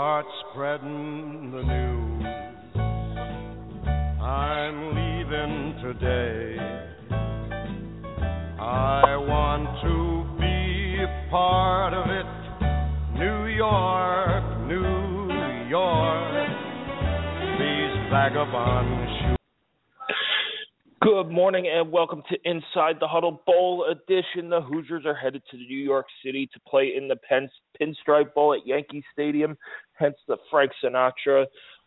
Start spreading the news. I'm leaving today. I want to be a part of it. New York, New York. These vagabond shoes. Good morning and welcome to Inside the Huddle Bowl edition. The Hoosiers are headed to New York City to play in the Pin- Pinstripe Bowl at Yankee Stadium, hence the Frank Sinatra.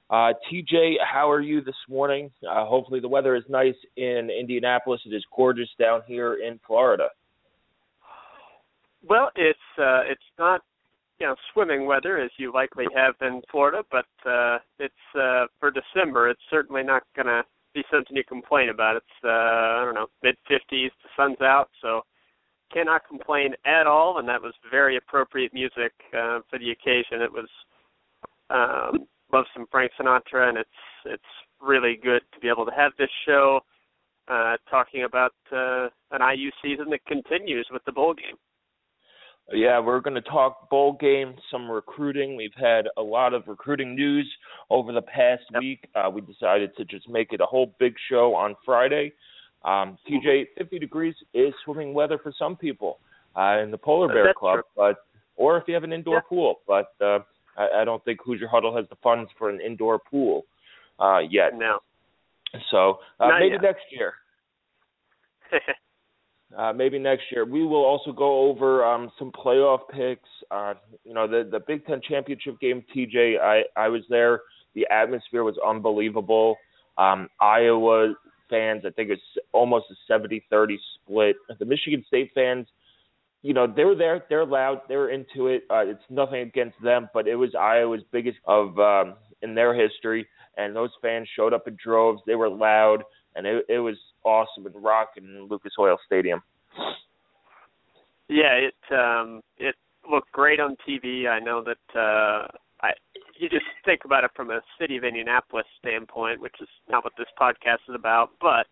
Uh, TJ, how are you this morning? Uh, hopefully the weather is nice in Indianapolis. It is gorgeous down here in Florida. Well, it's uh, it's not you know swimming weather as you likely have in Florida, but uh, it's uh, for December. It's certainly not going to be something you complain about. It's uh, I don't know mid 50s. The sun's out, so cannot complain at all. And that was very appropriate music uh, for the occasion. It was um, love some Frank Sinatra, and it's it's really good to be able to have this show uh, talking about uh, an IU season that continues with the bowl game. Yeah, we're going to talk bowl game, some recruiting. We've had a lot of recruiting news over the past Yep. week. Uh, we decided to just make it a whole big show on Friday. Um, TJ, 50 degrees is swimming weather for some people uh, in the Polar Bear that's Club, true. but or if you have an indoor Yeah. pool. But uh, I, I don't think Hoosier Huddle has the funds for an indoor pool uh, yet. No. So uh, Not maybe yet. next year. uh, maybe next year. We will also go over um, some playoff picks. Uh, you know, the the Big Ten championship game. TJ, I I was there. The atmosphere was unbelievable. Um, Iowa fans, I think it's almost a 70-30 split. The Michigan State fans, you know, they were there. They're loud. They're into it. Uh, it's nothing against them, but it was Iowa's biggest of um, in their history, and those fans showed up in droves. They were loud, and it, it was awesome and rocking in Lucas Oil Stadium. Yeah, it um it looked great on TV. I know that uh I you just think about it from a city of Indianapolis standpoint, which is not what this podcast is about, but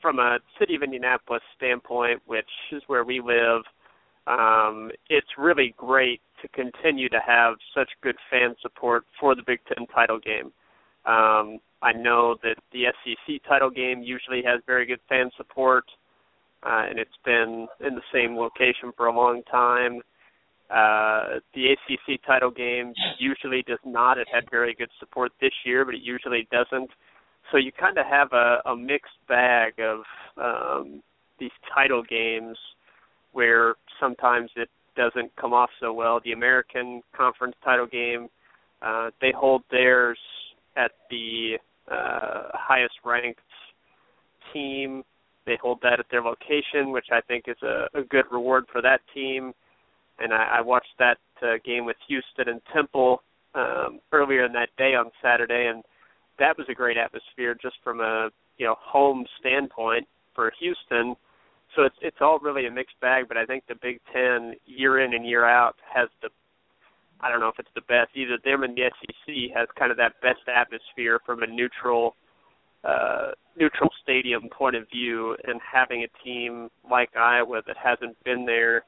from a city of Indianapolis standpoint, which is where we live, um it's really great to continue to have such good fan support for the Big 10 title game. Um I know that the SEC title game usually has very good fan support uh, and it's been in the same location for a long time. Uh, the ACC title game usually does not. It had very good support this year, but it usually doesn't. So you kind of have a, a mixed bag of um, these title games where sometimes it doesn't come off so well. The American Conference title game, uh, they hold theirs at the uh, highest ranked team they hold that at their location, which I think is a, a good reward for that team. And I, I watched that uh, game with Houston and Temple um, earlier in that day on Saturday, and that was a great atmosphere just from a you know home standpoint for Houston. So it's it's all really a mixed bag, but I think the Big Ten year in and year out has the I don't know if it's the best. Either them and the SEC has kind of that best atmosphere from a neutral uh, neutral stadium point of view, and having a team like Iowa that hasn't been there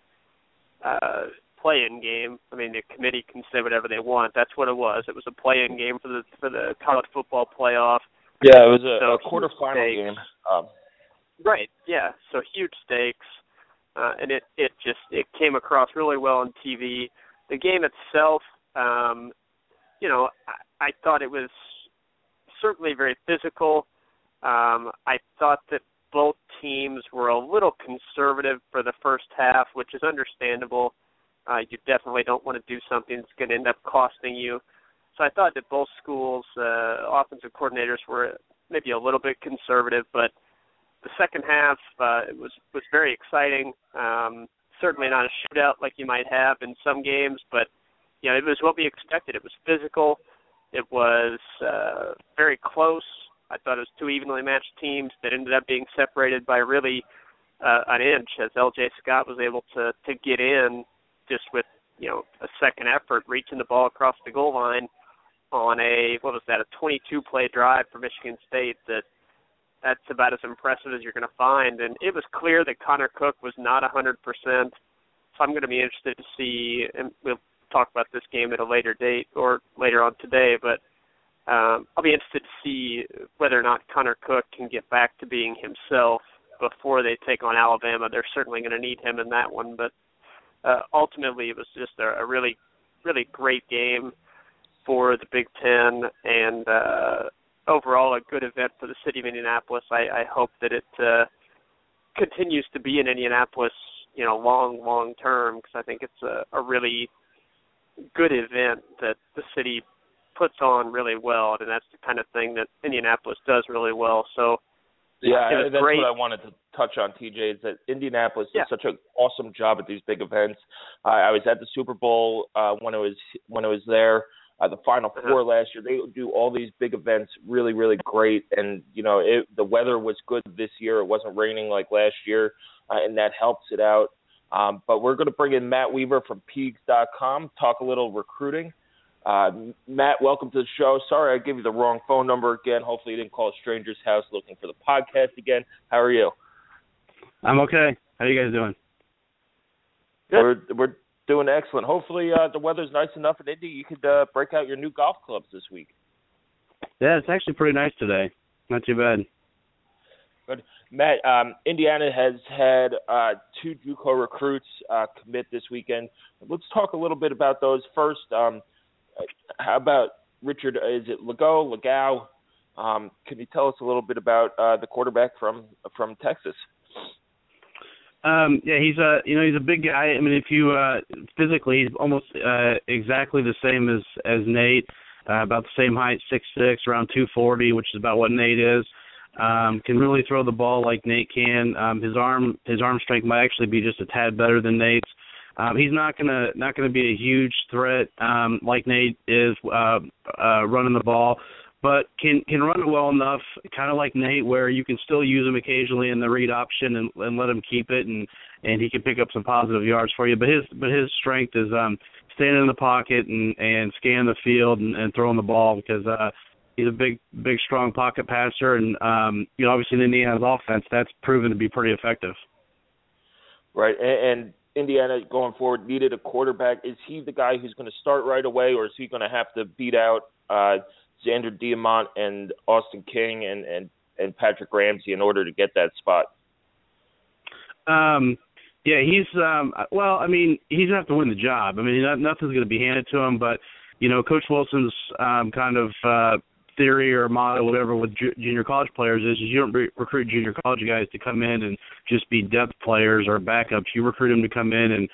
uh, play-in game. I mean, the committee can say whatever they want. That's what it was. It was a play-in game for the for the college football playoff. Yeah, it was a, so a quarterfinal game. Um, right. Yeah. So huge stakes, uh, and it it just it came across really well on TV. The game itself, um, you know, I, I thought it was certainly very physical. Um, I thought that both teams were a little conservative for the first half, which is understandable. Uh, you definitely don't want to do something that's going to end up costing you. So I thought that both schools' uh, offensive coordinators were maybe a little bit conservative, but the second half uh, was was very exciting. Um, certainly not a shootout like you might have in some games, but you know it was what we expected. It was physical. It was uh, very close. I thought it was two evenly matched teams that ended up being separated by really uh, an inch, as L.J. Scott was able to to get in just with you know a second effort, reaching the ball across the goal line on a what was that a 22 play drive for Michigan State that that's about as impressive as you're going to find. And it was clear that Connor Cook was not 100%. So I'm going to be interested to see, and we'll talk about this game at a later date or later on today, but um, I'll be interested to see whether or not Connor Cook can get back to being himself before they take on Alabama. They're certainly going to need him in that one, but uh, ultimately it was just a, a really, really great game for the Big Ten and uh, overall a good event for the city of Indianapolis. I, I hope that it uh, continues to be in Indianapolis, you know, long, long term because I think it's a, a really good event that the city puts on really well, and that's the kind of thing that Indianapolis does really well. So yeah, that's great. what I wanted to touch on, TJ. Is that Indianapolis yeah. does such an awesome job at these big events. Uh, I was at the Super Bowl uh, when it was when it was there. Uh, the Final uh-huh. Four last year, they do all these big events really, really great. And you know, it, the weather was good this year. It wasn't raining like last year, uh, and that helps it out. Um, but we're going to bring in Matt Weaver from Peegs.com, talk a little recruiting. Uh, Matt, welcome to the show. Sorry I gave you the wrong phone number again. Hopefully you didn't call a stranger's house looking for the podcast again. How are you? I'm okay. How are you guys doing? Good. We're we're doing excellent. Hopefully uh, the weather's nice enough in Indy you could uh, break out your new golf clubs this week. Yeah, it's actually pretty nice today. Not too bad. Good. Matt, um, Indiana has had uh, two JUCO recruits uh, commit this weekend. Let's talk a little bit about those first. Um, how about Richard? Is it Lago, Legau? Um, can you tell us a little bit about uh, the quarterback from from Texas? Um, yeah, he's a you know he's a big guy. I mean, if you uh, physically, he's almost uh, exactly the same as as Nate. Uh, about the same height, six six, around 240, which is about what Nate is. Um, can really throw the ball like Nate can. Um, his arm his arm strength might actually be just a tad better than Nate's. Um, he's not gonna not gonna be a huge threat um, like Nate is uh, uh, running the ball, but can can run it well enough, kind of like Nate, where you can still use him occasionally in the read option and, and let him keep it, and and he can pick up some positive yards for you. But his but his strength is um, standing in the pocket and and scanning the field and, and throwing the ball because uh, he's a big big strong pocket passer, and um, you know obviously in Indiana's offense that's proven to be pretty effective. Right, and, and Indiana going forward needed a quarterback. Is he the guy who's going to start right away, or is he going to have to beat out uh, Zander Diamont and Austin King and, and and Patrick Ramsey in order to get that spot? Um, yeah, he's um, well. I mean, he's gonna have to win the job. I mean, nothing's going to be handed to him, but you know, Coach Wilson's um, kind of uh, theory or motto, whatever, with ju- junior college players is, is you don't re- recruit junior college guys to come in and just be depth players or backups. You recruit them to come in and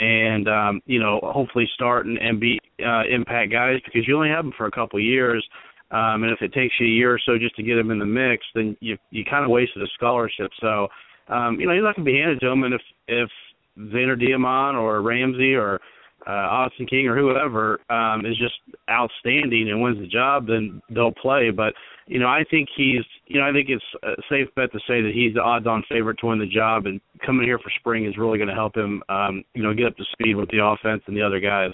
and um, you know hopefully start and, and be uh, impact guys because you only have them for a couple of years. Um, and if it takes you a year or so just to get them in the mix, then you you kind of wasted a scholarship. So, um, you know, he's not going to be handed to him. And if if Zander Diamont or Ramsey or uh, Austin King or whoever um, is just outstanding and wins the job, then they'll play. But you know, I think he's, you know, I think it's a safe bet to say that he's the odds-on favorite to win the job, and coming here for spring is really going to help him, um, you know, get up to speed with the offense and the other guys.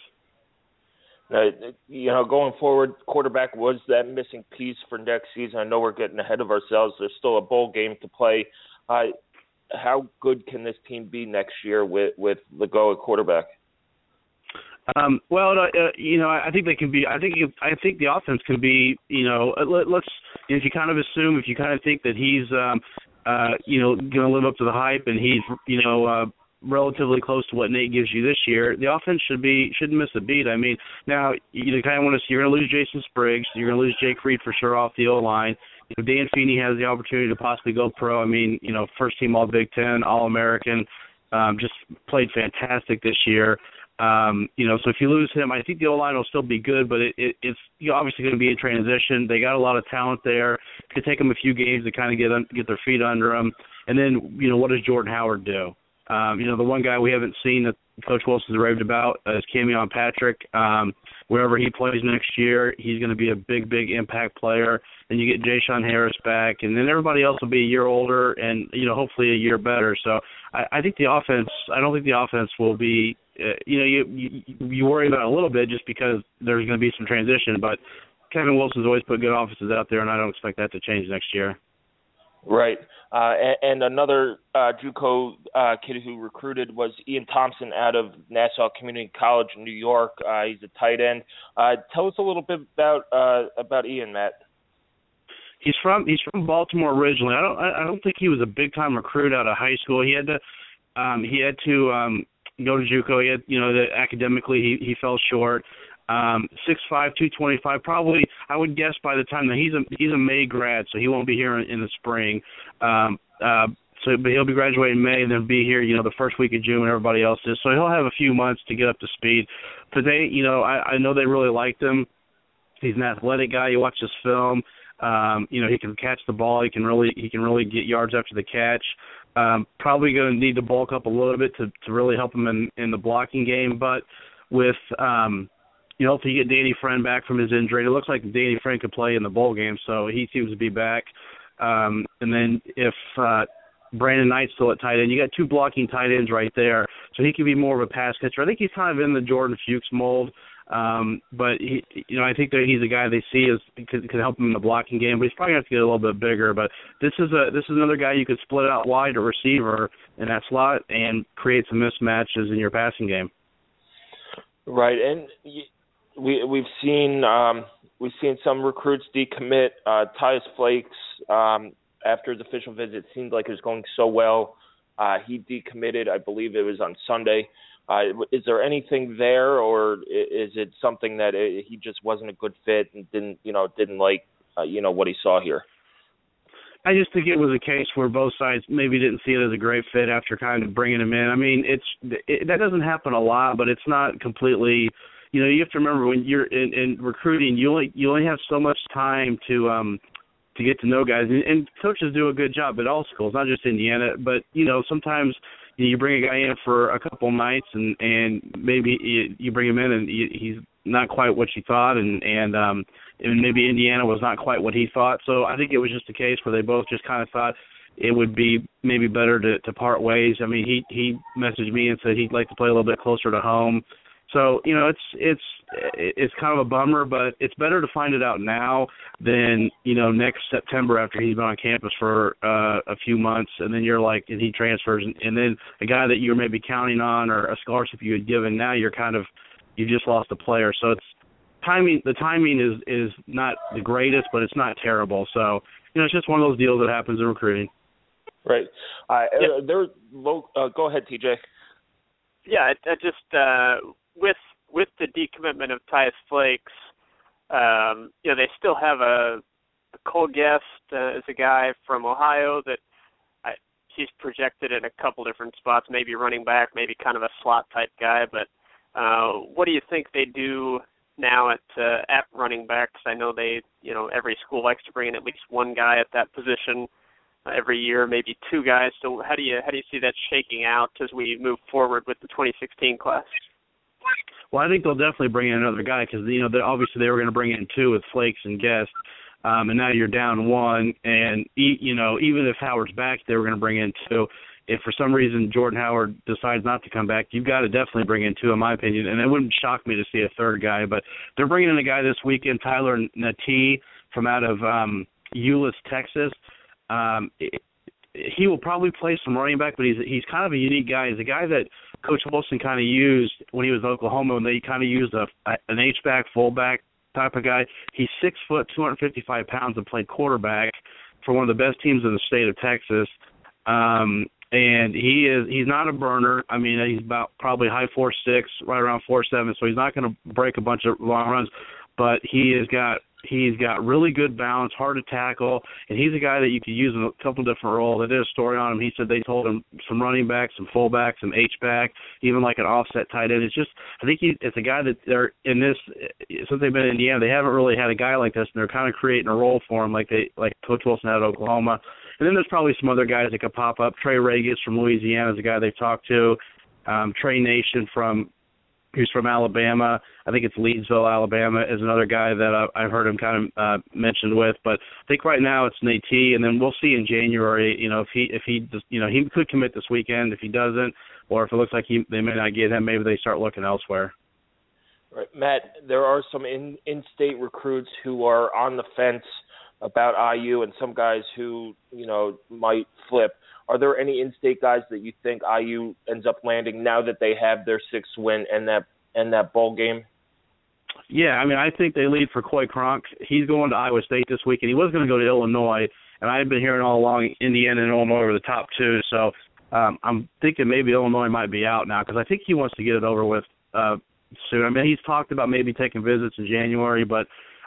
Uh, you know, going forward, quarterback was that missing piece for next season. I know we're getting ahead of ourselves. There's still a bowl game to play. Uh, how good can this team be next year with with Lagow at quarterback? Um, well, uh, uh, you know, I think they can be. I think I think the offense can be. You know, uh, let, let's if you kind of assume, if you kind of think that he's, um, uh, you know, going to live up to the hype and he's, you know, uh, relatively close to what Nate gives you this year, the offense should be shouldn't miss a beat. I mean, now you kind of want to see you're going to lose Jason Spriggs, you're going to lose Jake Reed for sure off the O line. Know, Dan Feeney has the opportunity to possibly go pro. I mean, you know, first team All Big Ten, All American, um, just played fantastic this year. Um, you know, so if you lose him, I think the O line will still be good, but it, it, it's you know, obviously going to be in transition. They got a lot of talent there. Could take them a few games to kind of get get their feet under them. And then, you know, what does Jordan Howard do? Um, you know, the one guy we haven't seen that Coach Wilson's raved about is Camion Patrick. Um, wherever he plays next year, he's going to be a big, big impact player. Then you get J-Shun Harris back, and then everybody else will be a year older and you know hopefully a year better. So I, I think the offense. I don't think the offense will be. Uh, you know, you, you you worry about it a little bit just because there's going to be some transition, but Kevin Wilson's always put good offenses out there, and I don't expect that to change next year. Right. Uh, and, and another uh, JUCO uh, kid who recruited was Ian Thompson out of Nassau Community College in New York. Uh, he's a tight end. Uh, tell us a little bit about uh, about Ian, Matt. He's from he's from Baltimore originally. I don't I don't think he was a big time recruit out of high school. He had to um, he had to um, go to JUCO. He had you know that academically he he fell short um six five two twenty five probably i would guess by the time that he's a he's a may grad so he won't be here in, in the spring. Um uh so but he'll be graduating may and then be here you know the first week of june when everybody else is. So he'll have a few months to get up to speed. But they you know i i know they really liked him. He's an athletic guy. You watch his film. Um you know he can catch the ball. He can really he can really get yards after the catch. Um probably going to need to bulk up a little bit to to really help him in in the blocking game. But with um you know, if you get Danny Friend back from his injury, it looks like Danny Friend could play in the bowl game, so he seems to be back. Um, and then if uh, Brandon Knight's still at tight end, you got two blocking tight ends right there, so he could be more of a pass catcher. I think he's kind of in the Jordan Fuchs mold. Um, but he, you know, I think that he's a guy they see as could, could help him in the blocking game. But he's probably going to have to get a little bit bigger. But this is a this is another guy you could split out wide a receiver in that slot and create some mismatches in your passing game. Right, and we we've seen um, we've seen some recruits decommit. Uh, Tyus Flakes um, after his official visit seemed like it was going so well. Uh, he decommitted, I believe it was on Sunday. Uh, is there anything there, or is it something that it, he just wasn't a good fit and didn't you know didn't like uh, you know what he saw here? I just think it was a case where both sides maybe didn't see it as a great fit after kind of bringing him in. I mean, it's it, that doesn't happen a lot, but it's not completely you know you have to remember when you're in, in recruiting you only you only have so much time to um to get to know guys. And, and coaches do a good job at all schools not just indiana. But you know sometimes you, bring a guy in for a couple nights and and maybe you, you bring him in and you, he's not quite what you thought. And and um and maybe indiana was not quite what he thought. So i think it was just a case where they both just kind of thought it would be maybe better to to part ways. I mean he he messaged me and said he'd like to play a little bit closer to home so you know, it's it's it's kind of a bummer, but it's better to find it out now than you know next September after he's been on campus for uh, a few months, and then you're like, and he transfers, and, and then a guy that you were maybe counting on or a scholarship you had given, now you're kind of you just lost a player. So it's timing. The timing is is not the greatest, but it's not terrible. So you know, it's just one of those deals that happens in recruiting. Right. Uh, yeah. there. Uh, go ahead, TJ. Yeah, I, I just uh, with with the decommitment of Tyus Flakes, um, you know, they still have a, a Cole Gest uh, as a guy from Ohio that I, he's projected in a couple different spots, maybe running back, maybe kind of a slot type guy. But uh, what do you think they do now at uh, at running back? Because I know they, you know, every school likes to bring in at least one guy at that position uh, every year, maybe two guys. So how do you how do you see that shaking out as we move forward with the 2016 class? Well, I think they'll definitely bring in another guy because you know they obviously they were going to bring in two with Flakes and Gest, um, and now you're down one. And e- you know even if Howard's back, they were going to bring in two. If for some reason Jordan Howard decides not to come back, you've got to definitely bring in two, in my opinion. And it wouldn't shock me to see a third guy. But they're bringing in a guy this weekend, Tyler Natee from out of um, Euless, Texas. Um, he will probably play some running back, but he's he's kind of a unique guy. He's a guy that Coach Wilson kind of used when he was in Oklahoma, when they kind of used a an H back, fullback type of guy. He's six foot, 255 pounds, and played quarterback for one of the best teams in the state of Texas. Um, and he is he's not a burner. I mean, he's about probably high four six, right around four seven, so he's not going to break a bunch of long runs. But he has got He's got really good balance, hard to tackle, and he's a guy that you could use in a couple different roles. They did a story on him. He said they told him some running back, some fullback, some H back, even like an offset tight end. It's just I think he, it's a guy that they're in this since they've been in Indiana. They haven't really had a guy like this, and they're kind of creating a role for him, like they like Coach Wilson had at Oklahoma. And then there's probably some other guys that could pop up. Trey Regis from Louisiana is a guy they've talked to. Um, Tre Nation from who's from Alabama. I think it's Leedsville, Alabama, is another guy that I, I've heard him kind of uh, mentioned with. But I think right now it's Nate and then we'll see in January. You know, if he if he just, you know he could commit this weekend. If he doesn't, or if it looks like he they may not get him, maybe they start looking elsewhere. Right, Matt. There are some in in-state recruits who are on the fence about IU, and some guys who you know might flip. Are there any in-state guys that you think IU ends up landing now that they have their sixth win and that and that bowl game? Yeah, I mean, I think they lead for Coy Cronk. He's going to Iowa State this week, and he was going to go to Illinois. And I've been hearing all along Indiana and Illinois were the top two. So um, I'm thinking maybe Illinois might be out now because I think he wants to get it over with uh, soon. I mean, he's talked about maybe taking visits in January, but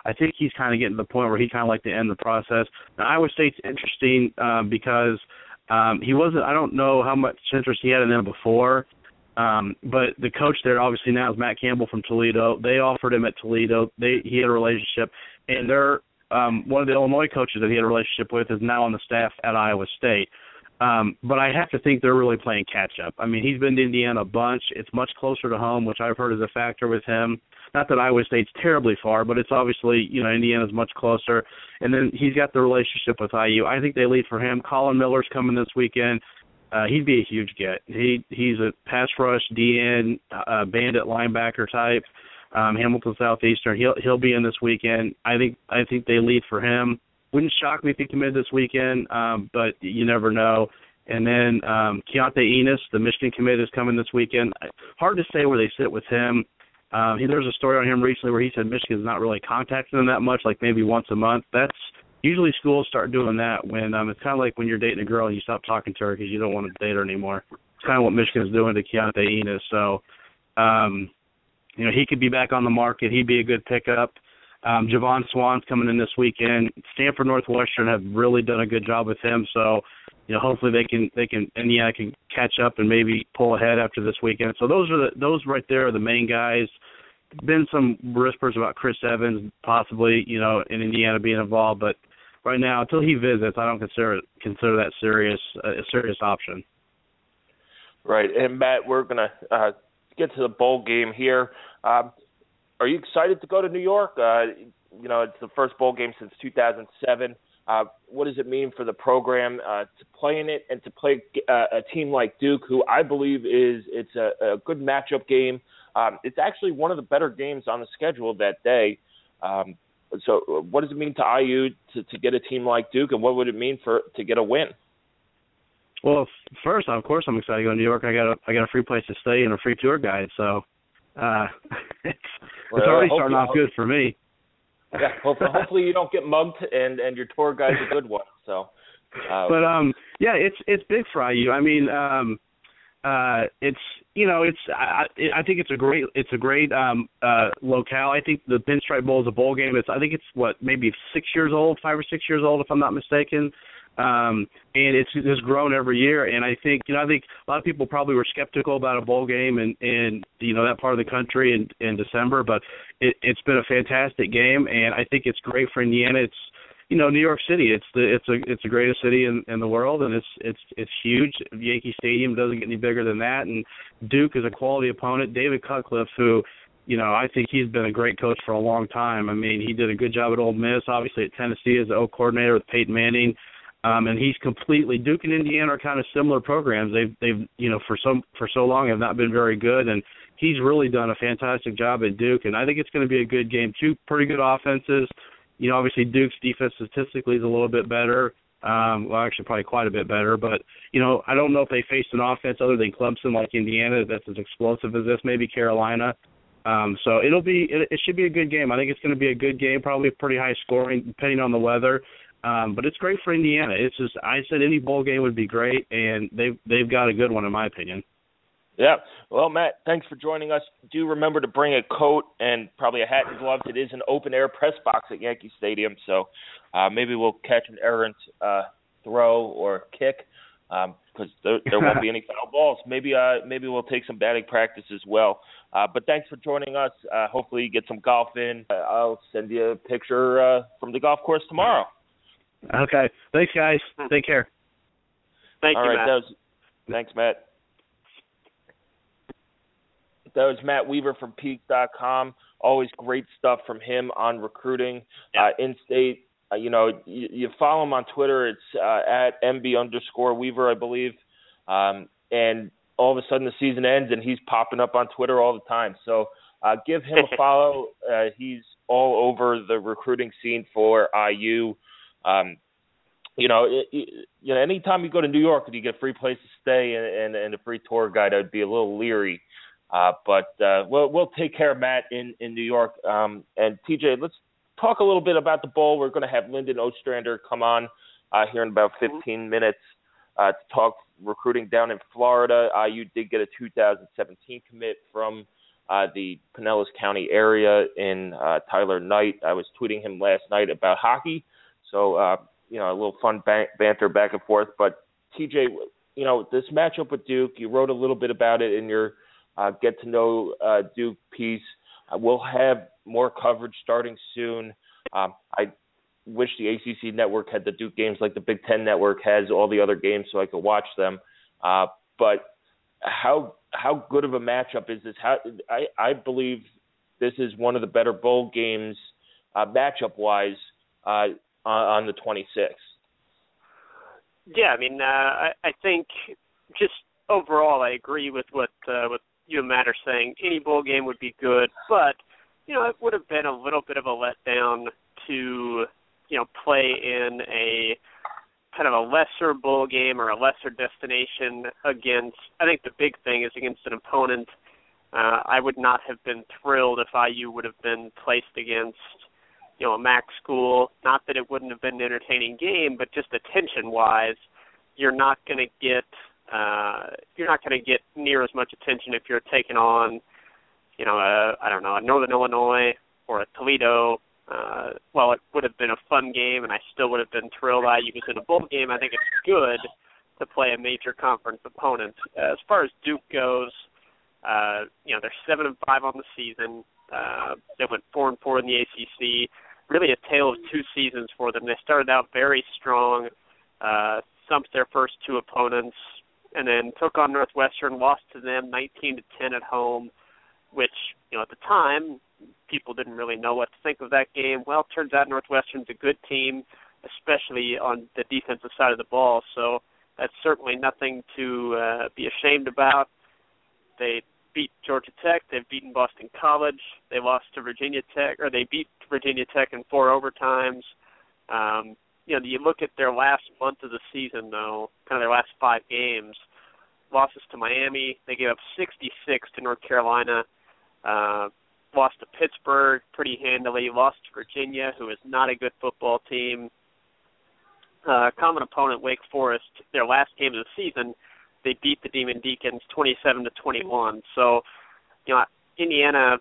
I think he's kind of getting to the point where he kind of like to end the process. Now, Iowa State's interesting uh, because – um, he wasn't. I don't know how much interest he had in them before, um, but the coach there obviously now is Matt Campbell from Toledo. They offered him at Toledo. They he had a relationship, and they're um, one of the Illinois coaches that he had a relationship with is now on the staff at Iowa State. Um, but I have to think they're really playing catch up. I mean, he's been to Indiana a bunch. It's much closer to home, which I've heard is a factor with him. Not that Iowa State's terribly far, but it's obviously you know Indiana's much closer. And then he's got the relationship with IU. I think they lead for him. Collin Miller's coming this weekend. Uh, he'd be a huge get. He he's a pass rush DN uh, bandit linebacker type. Um, Hamilton Southeastern. He'll he'll be in this weekend. I think I think they lead for him. Wouldn't shock me if he committed this weekend, um, but you never know. And then um, Keontae Enos, the Michigan commit, is coming this weekend. Hard to say where they sit with him. Um, he, there was a story on him recently where he said Michigan's not really contacting him that much, like maybe once a month. That's usually schools start doing that when um, it's kind of like when you're dating a girl and you stop talking to her because you don't want to date her anymore. It's kind of what Michigan's doing to Keontae Enos. So, um, you know, he could be back on the market. He'd be a good pickup. Um, Jovon Swann's coming in this weekend. Stanford Northwestern have really done a good job with him. So, you know, hopefully they can they can Indiana can catch up and maybe pull ahead after this weekend. So those are the those right there are the main guys. Been some whispers about Chris Evans possibly, you know, in Indiana being involved, but right now until he visits, I don't consider consider that serious uh, a serious option. Right, and Matt, we're gonna uh, get to the bowl game here. Um, are you excited to go to New York? Uh, you know, it's the first bowl game since 2007. Uh, what does it mean for the program uh, to play in it and to play uh, a team like Duke, who I believe is it's a, a good matchup game. Um, it's actually one of the better games on the schedule that day. Um, so, what does it mean to IU to, to get a team like Duke, and what would it mean for to get a win? Well, first, of course, I'm excited to go to New York. I got a I got a free place to stay and a free tour guide, so uh, it's, well, it's already starting off good for me yeah, hopefully, hopefully you don't get mugged, and and your tour guide's a good one. So, uh, but um, yeah, it's it's big for IU. I mean, um, uh, it's you know, it's I I think it's a great it's a great um uh locale. I think the Pinstripe Bowl is a bowl game. It's I think it's what maybe six years old, five or six years old, if I'm not mistaken um, and it's has grown every year. And I think you know I think a lot of people probably were skeptical about a bowl game and and you know that part of the country in in December, but it, it's been a fantastic game, and I think it's great for Indiana. It's you know New York City. It's the it's a it's the greatest city in in the world, and it's it's it's huge. Yankee Stadium doesn't get any bigger than that, and Duke is a quality opponent. David Cutcliffe, who you know, I think he's been a great coach for a long time. I mean, he did a good job at Ole Miss, obviously at Tennessee as the O coordinator with Peyton Manning. Um, and he's completely Duke and Indiana are kind of similar programs. They've they've you know for so for so long have not been very good, and he's really done a fantastic job at Duke. And I think it's going to be a good game. Two pretty good offenses. You know, obviously Duke's defense statistically is a little bit better. Um, well, actually, probably quite a bit better. But you know, I don't know if they faced an offense other than Clemson, like Indiana, that's as explosive as this. Maybe Carolina. Um, so it'll be it, it should be a good game. I think it's going to be a good game, probably pretty high scoring, depending on the weather. Um, but it's great for Indiana. It's just I said any bowl game would be great, and they've they've got a good one in my opinion. Yeah. Well, Matt, thanks for joining us. Do remember to bring a coat and probably a hat and gloves. It is an open air press box at Yankee Stadium, so uh, maybe we'll catch an errant uh, throw or kick because um, there, there won't be any foul balls. Maybe uh, maybe we'll take some batting practice as well. Uh, but thanks for joining us. Uh, hopefully, you get some golf in. Uh, I'll send you a picture uh, from the golf course tomorrow. Okay. Thanks, guys. Take care. Thank All you, right, Matt. That was, thanks, Matt. That was Matt Weaver from Peegs.com. Always great stuff from him on recruiting uh, in state. Uh, you know, you, you follow him on Twitter. It's uh, at MB underscore Weaver, I believe. Um, and all of a sudden the season ends and he's popping up on Twitter all the time. So uh, give him a follow. Uh, he's all over the recruiting scene for IU. Um, you know, it, it, you know, anytime you go to New York and you get a free place to stay and, and, and a free tour guide, I'd be a little leery. Uh, but uh, we'll we'll take care of Matt in in New York. Um, and TJ, let's talk a little bit about the bowl. We're going to have Lyndon Ostrander come on uh, here in about 15 minutes uh, to talk recruiting down in Florida. IU did get a 2017 commit from uh, the Pinellas County area in uh, Tyler Knight. I was tweeting him last night about hockey, so uh, you know a little fun ban- banter back and forth. But TJ, you know this matchup with Duke, you wrote a little bit about it in your uh, get to know uh, Duke piece. Uh, we'll have more coverage starting soon. Um, I wish the ACC network had the Duke games like the Big Ten network has all the other games, so I could watch them. Uh, but how how good of a matchup is this? How I I believe this is one of the better bowl games uh, matchup wise uh, on, on the 26th. Yeah, I mean, uh, I, I think just overall, I agree with what uh, what you and Matt are saying. Any bowl game would be good, but you know, it would have been a little bit of a letdown to you know play in a kind of a lesser bowl game or a lesser destination against. I think the big thing is against an opponent. Uh, I would not have been thrilled if IU would have been placed against you know a MAC school. Not that it wouldn't have been an entertaining game, but just attention wise, you're not going to get uh, you're not going to get near as much attention if you're taking on, you know, a, I don't know, a Northern Illinois or a Toledo. Uh, while it would have been a fun game, and I still would have been thrilled IU was in a bowl game, I think it's good to play a major conference opponent. Uh, as far as Duke goes, uh, you know, they're seven and five on the season. Uh, they went four and four in the ACC. Really a tale of two seasons for them. They started out very strong, uh, thumped their first two opponents, and then took on Northwestern, lost to them 19 to 10 at home, which you know at the time people didn't really know what to think of that game. Well, turns out Northwestern's a good team, especially on the defensive side of the ball. So that's certainly nothing to uh, be ashamed about. They beat Georgia Tech. They've beaten Boston College. They lost to Virginia Tech, or they beat Virginia Tech in four overtimes. Um, you know, you look at their last month of the season, though, kind of their last five games, losses to Miami. They gave up 66 to North Carolina. Uh, lost to Pittsburgh pretty handily. Lost to Virginia, who is not a good football team. Uh, common opponent Wake Forest. Their last game of the season, they beat the Demon Deacons 27 to 21. So, you know, Indiana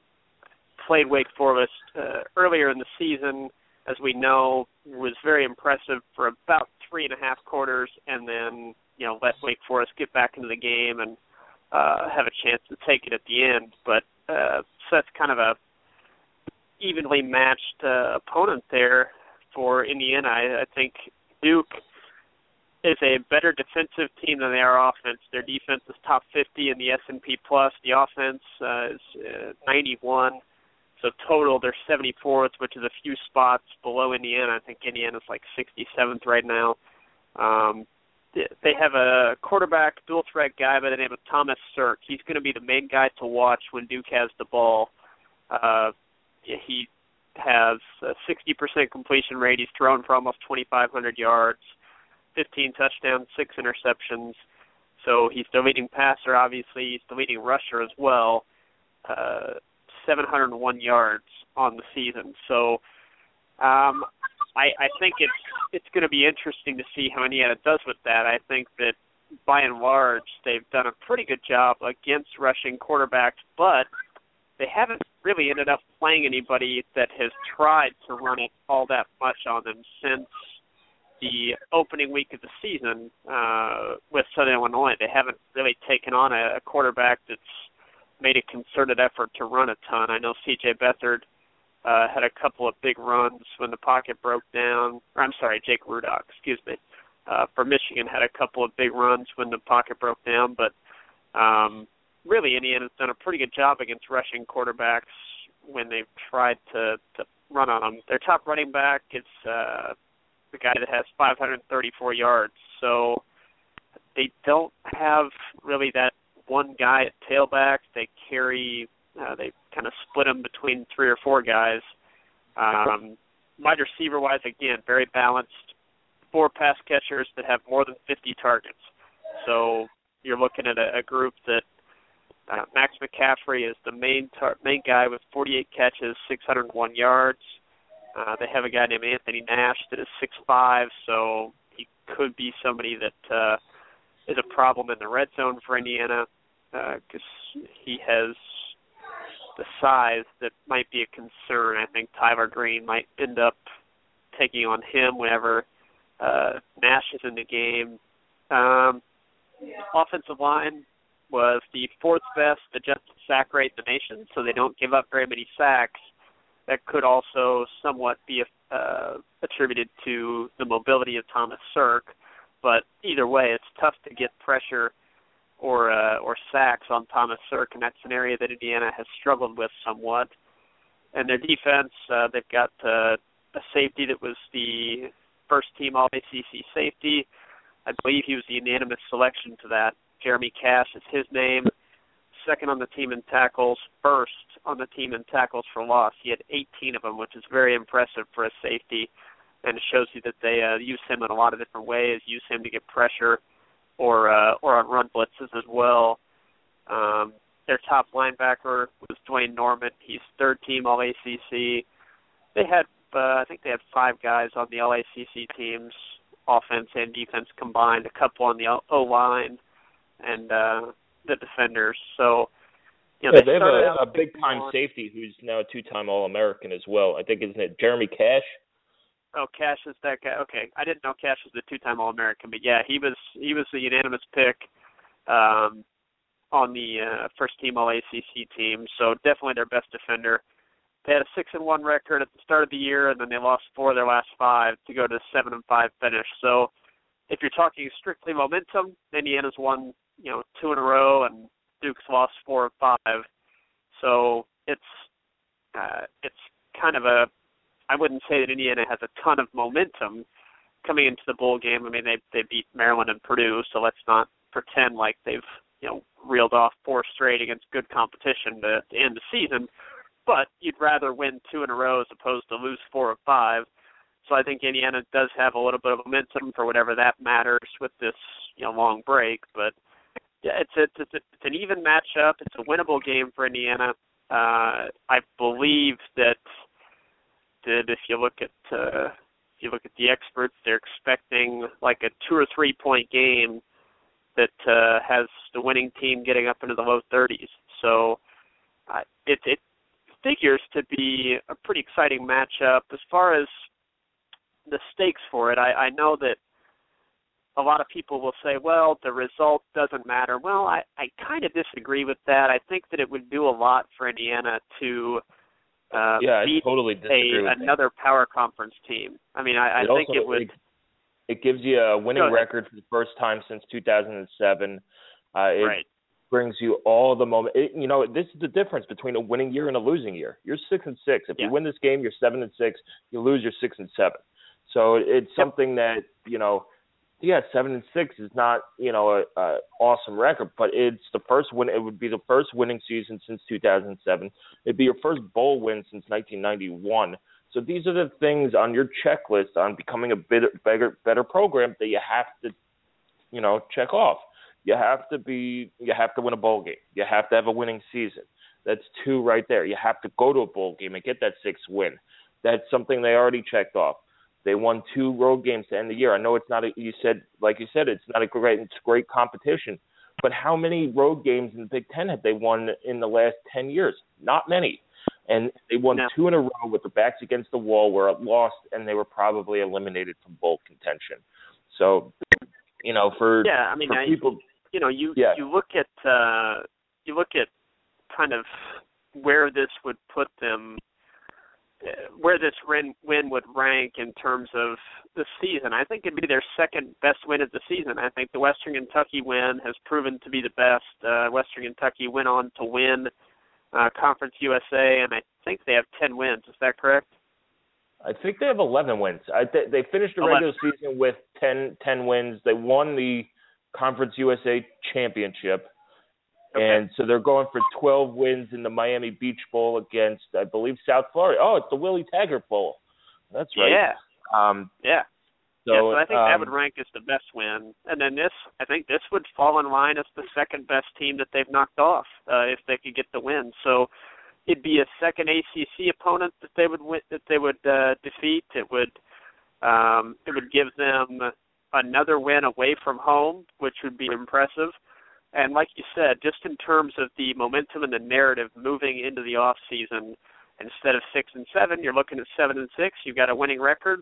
played Wake Forest uh, earlier in the season as we know, was very impressive for about three and a half quarters, and then you know let Wake Forest get back into the game and uh, have a chance to take it at the end. But uh, that's kind of a evenly matched uh, opponent there for Indiana. I, I think Duke is a better defensive team than they are offense. Their defense is top 50 in the S&P Plus. The offense uh, is uh, 91. So total, they're 74th, which is a few spots below Indiana. I think Indiana's like 67th right now. Um, they have a quarterback, dual threat guy by the name of Thomas Sirk. He's going to be the main guy to watch when Duke has the ball. Uh, he has a 60% completion rate. He's thrown for almost 2,500 yards. 15 touchdowns, six interceptions. So he's the leading passer, obviously. He's the leading rusher as well. Uh, 701 yards on the season. So um, I, I think it's it's going to be interesting to see how Indiana does with that. I think that by and large they've done a pretty good job against rushing quarterbacks, but they haven't really ended up playing anybody that has tried to run it all that much on them since the opening week of the season uh, with Southern Illinois. They haven't really taken on a, a quarterback that's made a concerted effort to run a ton. I know C.J. Beathard uh, had a couple of big runs when the pocket broke down. Or I'm sorry, Jake Rudock, excuse me, uh, for Michigan had a couple of big runs when the pocket broke down. But um, really, Indiana's done a pretty good job against rushing quarterbacks when they've tried to to run on them. Their top running back is uh, the guy that has 534 yards. So they don't have really that one guy at tailback. They carry, uh, they kind of split them between three or four guys. Um, wide receiver wise, again, very balanced. Four pass catchers that have more than 50 targets. So you're looking at a, a group that uh, Max McCaffrey is the main tar- main guy with 48 catches, 601 yards. Uh, they have a guy named Anthony Nash that is six five, so he could be somebody that uh, is a problem in the red zone for Indiana because uh, he has the size that might be a concern. I think Tyler Green might end up taking on him whenever uh, Nash is in the game. Um, offensive line was the fourth best adjusted sack rate in the nation, so they don't give up very many sacks. That could also somewhat be uh, attributed to the mobility of Thomas Sirk, but either way, it's tough to get pressure or uh, or sacks on Thomas Sirk, and that's an area that Indiana has struggled with somewhat. And their defense, uh, they've got uh, a safety that was the first team All ACC safety. I believe he was the unanimous selection to that. Jeremy Cash is his name. Second on the team in tackles, first on the team in tackles for loss. He had 18 of them, which is very impressive for a safety, and it shows you that they uh, use him in a lot of different ways. Use him to get pressure or uh, or on run blitzes as well. Um, their top linebacker was Dwayne Norman. He's third team All ACC. They had uh, I think they had five guys on the All ACC teams, offense and defense combined. A couple on the O line, and uh, the defenders. So. You know, yeah, they, they have a, a big time on, safety who's now a two time All American as well. I think isn't it Jeremy Cash? Oh, Cash is that guy. Okay, I didn't know Cash was the two-time All-American, but yeah, he was he was the unanimous pick um, on the uh, first-team All-ACC team. So definitely their best defender. They had a six and one record at the start of the year, and then they lost four of their last five to go to a seven and five finish. So if you're talking strictly momentum, Indiana's won you know two in a row, and Duke's lost four of five. So it's uh, it's kind of a I wouldn't say that Indiana has a ton of momentum coming into the bowl game. I mean, they they beat Maryland and Purdue, so let's not pretend like they've you know reeled off four straight against good competition to, to end the season. But you'd rather win two in a row as opposed to lose four of five. So I think Indiana does have a little bit of momentum for whatever that matters with this you know long break. But yeah, it's a, it's, a, it's an even matchup. It's a winnable game for Indiana. Uh, I believe that expected. If you look at uh, if you look at the experts, they're expecting like a two or three point game that uh, has the winning team getting up into the low 30s. So uh, it it figures to be a pretty exciting matchup. As far as the stakes for it, I, I know that a lot of people will say, well, the result doesn't matter. Well, I, I kind of disagree with that. I think that it would do a lot for Indiana to uh, yeah, beat I totally a, another power conference team. I mean, I, I It think also- it would. It, it gives you a winning record for the first time since 2007. Uh, it right. brings you all the moment. It, you know, this is the difference between a winning year and a losing year. You're six and six. If Yeah. you win this game, you're seven and six. You lose, you're six and seven. So it's Yep. something that you know. Yeah, seven and six is not you know a, a awesome record, but it's the first win. It would be the first winning season since 2007. It'd be your first bowl win since 1991. So these are the things on your checklist on becoming a bit better better program that you have to, you know, check off. You have to be you have to win a bowl game. You have to have a winning season. That's two right there. You have to go to a bowl game and get that sixth win. That's something they already checked off. They won two road games to end the year. I know it's not a, you said like you said it's not a great it's great competition, but how many road games in the Big Ten have they won in the last ten years? Not many. And they won no. two in a row with their backs against the wall, where it lost, and they were probably eliminated from bowl contention. So, you know, for yeah, I mean, I, people, you know, you yeah. you look at uh, you look at kind of where this would put them where this win, win would rank in terms of the season. I think it'd be their second best win of the season. I think the Western Kentucky win has proven to be the best. Uh, Western Kentucky went on to win uh, Conference USA, and I think they have 10 wins. Is that correct? I think they have 11 wins. I th- they finished the 11. regular season with 10, 10 wins. They won the Conference USA championship. Okay. And so they're going for 12 wins in the Miami Beach Bowl against, I believe, South Florida. Oh, it's the Willie Taggart Bowl. That's right. Yeah. Um, Yeah. so, yeah, so I think um, that would rank as the best win. And then this, I think this would fall in line as the second best team that they've knocked off uh, if they could get the win. So it'd be a second ACC opponent that they would win, that they would uh, defeat. It would um, it would give them another win away from home, which would be impressive. And like you said, just in terms of the momentum and the narrative moving into the off season, instead of six and seven, you're looking at seven and six. You've got a winning record.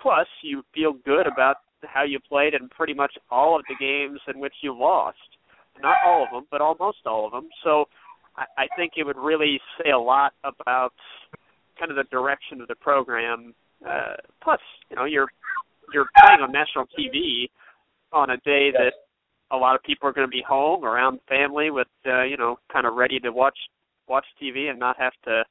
Plus, you feel good about how you played in pretty much all of the games in which you lost. Not all of them, but almost all of them. So I, I think it would really say a lot about kind of the direction of the program. Uh, plus, you know, you're you're playing on national TV on a day that a lot of people are going to be home around family with uh, you know kind of ready to watch watch TV and not have to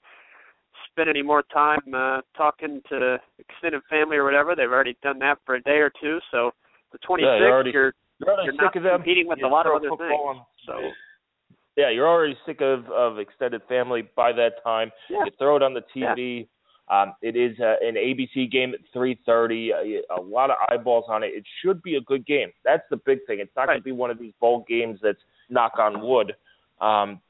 spend any more time uh, talking to extended family or whatever. They've already done that for a day or two. So the 26th, Yeah, you're already- you're you're you're sick not of them. competing with You a lot of other things. on- So Yeah, you're already sick of of extended family by that time. yeah, You throw it on the TV. Um, it is uh, an ABC game at 3:30. A, a lot of eyeballs on it. It should be a good game. That's the big thing. It's not going to be one of these bowl games that's knock on wood. Um,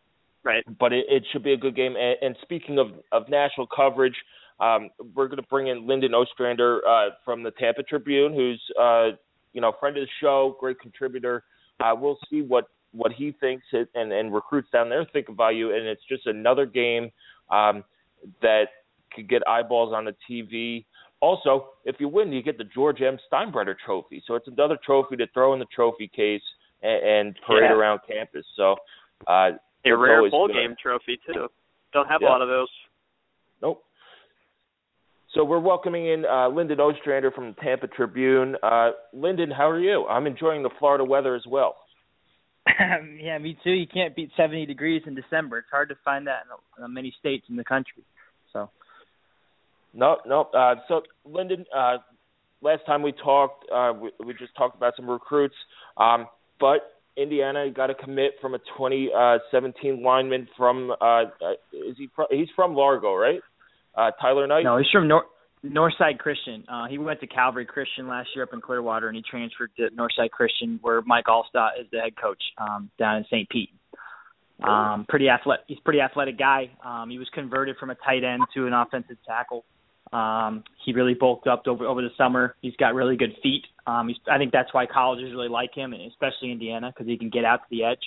right. but it, it should be a good game. And, and speaking of, of national coverage, um, we're going to bring in Lynden Ostrander uh, from the Tampa Tribune, who's uh, you know friend of the show, great contributor. Uh, we'll see what what he thinks and and recruits down there think about you. And it's just another game um, that could get eyeballs on the TV. Also, if you win, you get the George M. Steinbrenner Trophy. So it's another trophy to throw in the trophy case and, and parade Yeah. around campus. So uh, A rare always bowl good. game trophy too. Don't have Yeah. a lot of those. Nope. So we're welcoming in uh, Lynden Ostrander from the Tampa Tribune. Uh, Lynden, how are you? I'm enjoying the Florida weather as well. yeah, me too. You can't beat 70 degrees in December. It's hard to find that in, many states in the country. No, no. Uh, so Lynden, uh, last time we talked, uh, we, we just talked about some recruits, um, but Indiana got a commit from a 2017 lineman from. Uh, uh, is he? From, he's from Largo, right? Uh, Tyler Knight. no, he's from Nor- Northside Christian. Uh, he went to Calvary Christian last year up in Clearwater, and he transferred to Northside Christian, where Mike Alstott is the head coach um, down in St. Pete. Um, pretty athletic. He's a pretty athletic guy. Um, he was converted from a tight end to an offensive tackle. Um, he really bulked up over over the summer. He's got really good feet. Um, he's, I think that's why colleges really like him, especially Indiana, because he can get out to the edge.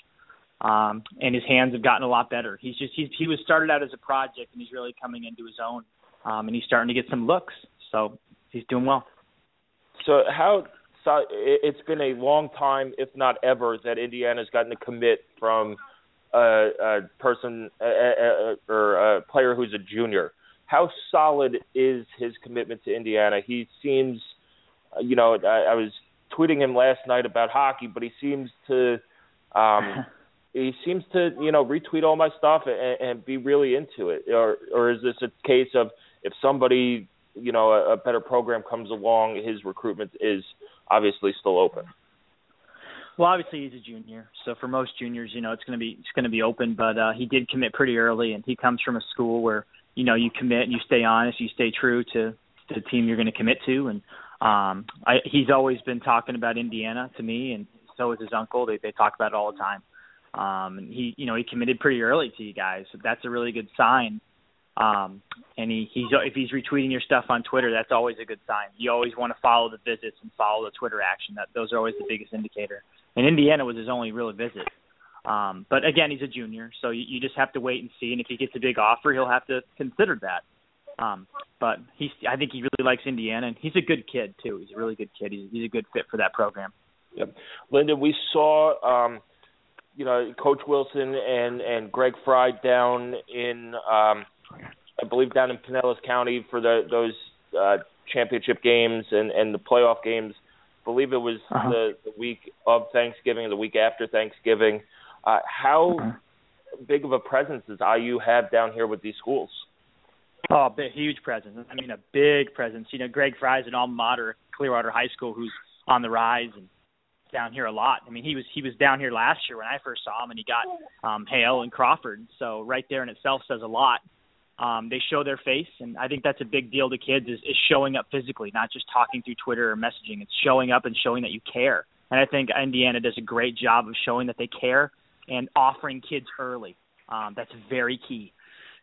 Um, and his hands have gotten a lot better. He's just he's, he was started out as a project, and he's really coming into his own. Um, and he's starting to get some looks, so he's doing well. So how? So it- it's been a long time, if not ever, that Indiana's gotten a commit from a, a person a, a, or a player who's a junior. How solid is his commitment to Indiana? He seems, uh, you know, I, I was tweeting him last night about hockey, but he seems to, um, he seems to, you know, retweet all my stuff and, and be really into it. Or, or is this a case of if somebody, you know, a, a better program comes along, his recruitment is obviously still open. Well, obviously he's a junior, so for most juniors, you know, it's going to be it's going to be open. But uh, he did commit pretty early, and he comes from a school where you know you commit and you stay honest, you stay true to, the team you're going to commit to, and um, I, he's always been talking about Indiana to me, and so is his uncle. They they talk about it all the time. Um, and he, you know, he committed pretty early to you guys, so that's a really good sign. Um, and he, he's if he's retweeting your stuff on Twitter, that's always a good sign. You always want to follow the visits and follow the Twitter action. That those are always the biggest indicator. And Indiana was his only real visit. Um, but again, he's a junior, so you, you just have to wait and see. And if he gets a big offer, he'll have to consider that. Um, but he's, I think he really likes Indiana, and he's a good kid too. He's a really good kid. He's, he's a good fit for that program. Yep. Lynden, we saw, um, you know, Coach Wilson and and Greg Frey down in, um, I believe, down in Pinellas County for the those uh, championship games and and the playoff games. I believe it was uh-huh. the, the week of Thanksgiving the week after Thanksgiving. Uh, how big of a presence does IU have down here with these schools? Oh, a huge presence. I mean, a big presence. You know, Greg Frey's an alma mater, Clearwater High School, who's on the rise and down here a lot. I mean, he was he was down here last year when I first saw him, and he got um, Hale and Crawford. So right there in itself says a lot. Um, they show their face, and I think that's a big deal to kids is, is showing up physically, not just talking through Twitter or messaging. It's showing up and showing that you care. And I think Indiana does a great job of showing that they care and offering kids early. Um, that's very key.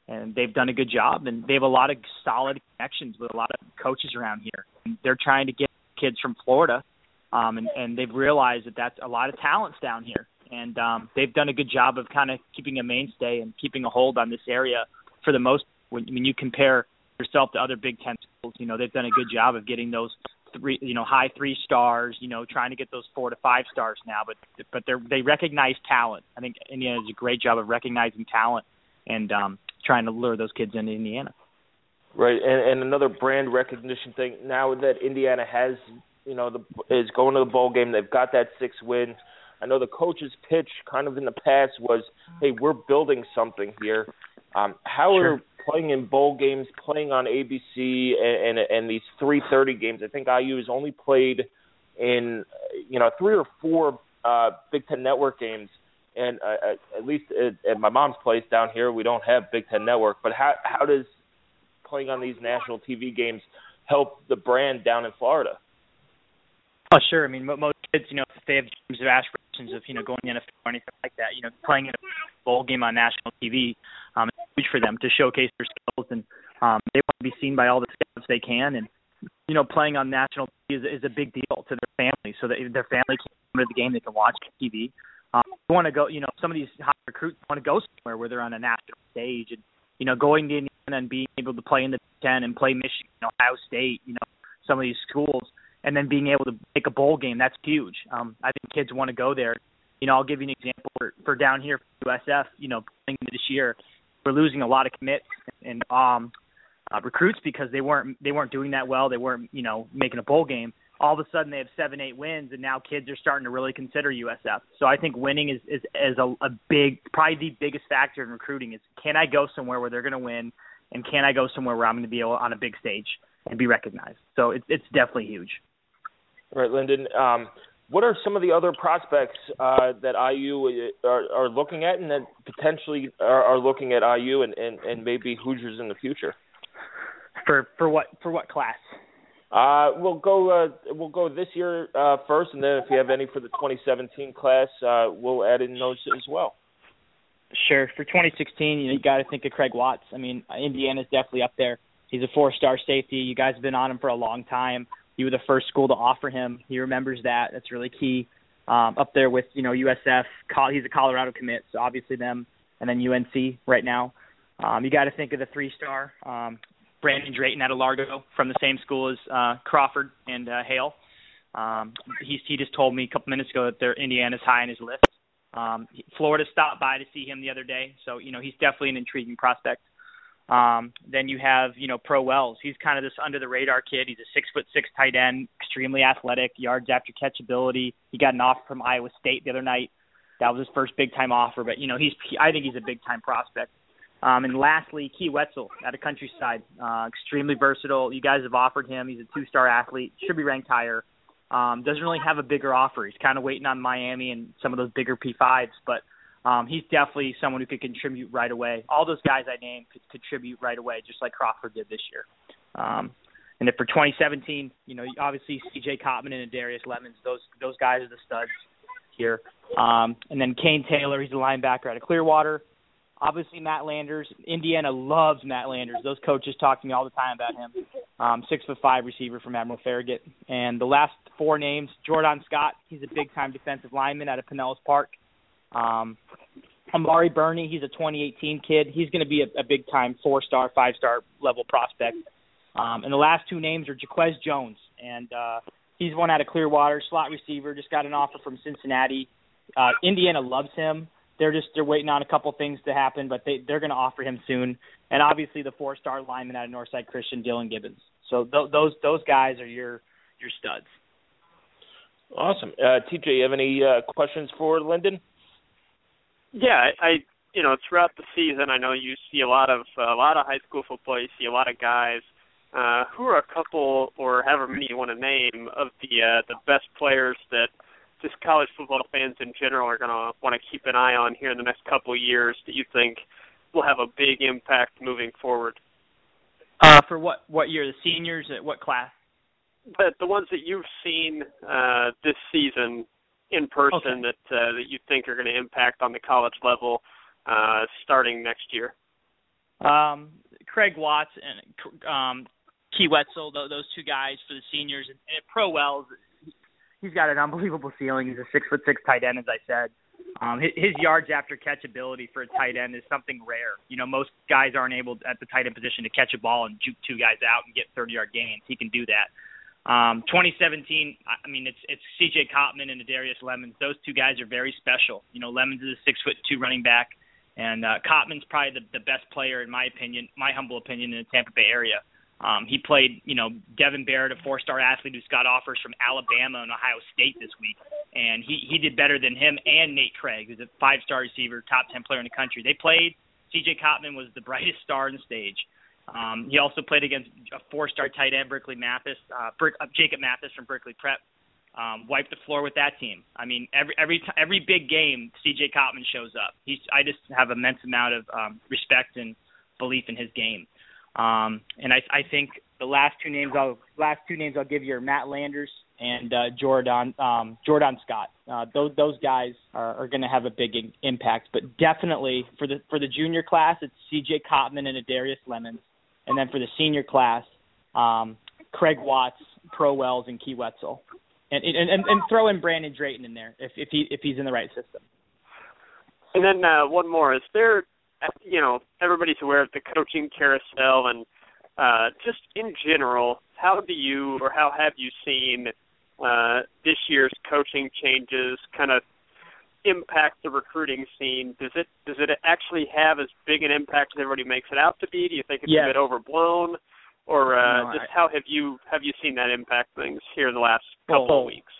And they've done a good job, and they have a lot of solid connections with a lot of coaches around here. And they're trying to get kids from Florida um, and, and they've realized that that's a lot of talents down here, and um, they've done a good job of kind of keeping a mainstay and keeping a hold on this area for the most. When, when you compare yourself to other Big Ten schools, you know they've done a good job of getting those three, you know, high three stars, you know, trying to get those four to five stars now, but but they they recognize talent. I think Indiana does a great job of recognizing talent and um, trying to lure those kids into Indiana. Right, and, and another brand recognition thing. Now that Indiana has you know, the, is going to the bowl game. They've got that six wins. I know the coach's pitch, kind of in the past, was, "Hey, we're building something here." Um, how sure. are playing in bowl games, playing on ABC, and, and, and these 3:30 games? I think IU has only played in, you know, three or four uh, Big Ten Network games, and uh, at least at, at my mom's place down here, we don't have Big Ten Network. But how how does playing on these national TV games help the brand down in Florida? Oh, sure. I mean, most kids, you know, if they have dreams of aspirations of, you know, going in a or anything like that, you know, playing in a bowl game on national TV, um, it's huge for them to showcase their skills, and um, they want to be seen by all the scouts they can, and you know, playing on national TV is, is a big deal to their family, so that their family can come to the game, they can watch TV. Um, they want to go, you know, some of these high recruits want to go somewhere where they're on a national stage, and you know, going to Indiana and being able to play in the Big Ten and play Michigan, Ohio State, you know, some of these schools and then being able to make a bowl game, that's huge. Um, I think kids want to go there. You know, I'll give you an example for, for down here for USF. You know, playing this year, we're losing a lot of commits and um, uh, recruits because they weren't they weren't doing that well. They weren't you know making a bowl game. All of a sudden, they have seven, eight wins, and now kids are starting to really consider USF. So I think winning is is, is a, a big, probably the biggest factor in recruiting. Is can I go somewhere where they're going to win, and can I go somewhere where I'm going to be able, on a big stage and be recognized? So it's it's definitely huge. Right, Lynden. Um, what are some of the other prospects uh, that IU uh, are, are looking at, and that potentially are, are looking at IU and, and, and maybe Hoosiers in the future? For for what for what class? Uh, we'll go uh, we'll go this year uh, first, and then if you have any for the 2017 class, uh, we'll add in those as well. Sure. For 2016, you, know, you got to think of Craig Watts. I mean, Indiana's definitely up there. He's a four-star safety. You guys have been on him for a long time. You were the first school to offer him. He remembers that. That's really key. Um, up there with you know USF. He's a Colorado commit, so obviously them, and then UNC right now. Um, you got to think of the three-star um, Brandon Drayton out of Largo from the same school as uh, Crawford and uh, Hale. Um, he he just told me a couple minutes ago that they're Indiana's high on his list. Um, Florida stopped by to see him the other day, so you know he's definitely an intriguing prospect. Um, then you have, you know, Pro Wells. He's kind of this under the radar kid. He's a six foot six tight end, extremely athletic, yards after catch ability. He got an offer from Iowa State the other night. That was his first big time offer, but you know, he's I think he's a big time prospect. Um, and lastly, Key Wetzel out of Countryside, uh, extremely versatile. You guys have offered him. He's a two star athlete, should be ranked higher. Um, doesn't really have a bigger offer. He's kind of waiting on Miami and some of those bigger P5s, but um, he's definitely someone who could contribute right away. All those guys I named could contribute right away, just like Crawford did this year. Um, and if for 2017, you know, obviously C.J. Cottman and Darius Lemons, those those guys are the studs here. Um, and then Kane Taylor, he's a linebacker out of Clearwater. Obviously, Matt Landers. Indiana loves Matt Landers. Those coaches talk to me all the time about him. Um, six foot five receiver from Admiral Farragut. And the last four names: Jordan Scott. He's a big time defensive lineman out of Pinellas Park. Um, Amari Burney. He's a 2018 kid. He's going to be a, a big time four star, five star level prospect. Um, and the last two names are Jaquez Jones, and uh, he's one out of Clearwater, slot receiver. Just got an offer from Cincinnati. Uh, Indiana loves him they're just they're waiting on a couple things to happen, but they they're going to offer him soon. And obviously the four star lineman out of Northside Christian, Dylan Gibbons. So th- those those guys are your your studs. Awesome, uh, TJ. You have any uh, questions for Lynden? Yeah, I, you know throughout the season, I know you see a lot of uh, a lot of high school football. You see a lot of guys. Uh, who are a couple, or however many you want to name, of the uh, the best players that just college football fans in general are going to want to keep an eye on here in the next couple of years that you think will have a big impact moving forward? Uh, for what what year? The seniors at what class? The the ones that you've seen uh, this season in person okay. that uh, that you think are going to impact on the college level uh, starting next year. Um, Craig Watts and um, Key Wetzel, those two guys for the seniors, and, and Pro Wells he's got an unbelievable ceiling. He's a six foot six tight end, as I said. Um, his, his yards after catch ability for a tight end is something rare. You know, most guys aren't able at the tight end position to catch a ball and juke two guys out and get 30 yard gains. He can do that. Um, 2017, I mean, it's it's C.J. Cottman and Darius Lemons. Those two guys are very special. You know, Lemons is a six foot two running back, and uh, Cottman's probably the, the best player in my opinion, my humble opinion, in the Tampa Bay area. Um, he played, you know, Devin Barrett, a four-star athlete who's got offers from Alabama and Ohio State this week, and he he did better than him and Nate Craig, who's a five-star receiver, top ten player in the country. They played. C.J. Cottman was the brightest star on the stage. Um, he also played against a four-star tight end, Berkeley Mathis, uh, Ber- uh, Jacob Mathis from Berkeley Prep. Um, wiped the floor with that team. I mean, every every t- every big game, C.J. Cottman shows up. He's I just have immense amount of um, respect and belief in his game. Um, and I, I think the last two names I'll last two names I'll give you are Matt Landers and uh, Jordan um, Jordan Scott. Uh, those those guys are, are going to have a big in, impact, but definitely for the for the junior class, it's C.J. Cottman and Adarius Lemons, and then for the senior class, um, Craig Watts, Pro Wells, and Key Wetzel, and and, and and throw in Brandon Drayton in there if if he if he's in the right system. And then uh, one more: is there you know, everybody's aware of the coaching carousel and uh, just in general, how do you or how have you seen uh, this year's coaching changes kind of impact the recruiting scene? Does it does it actually have as big an impact as everybody makes it out to be? Do you think it's yes. a bit overblown, or uh, no, just I, how have you have you seen that impact things here in the last couple well, of weeks?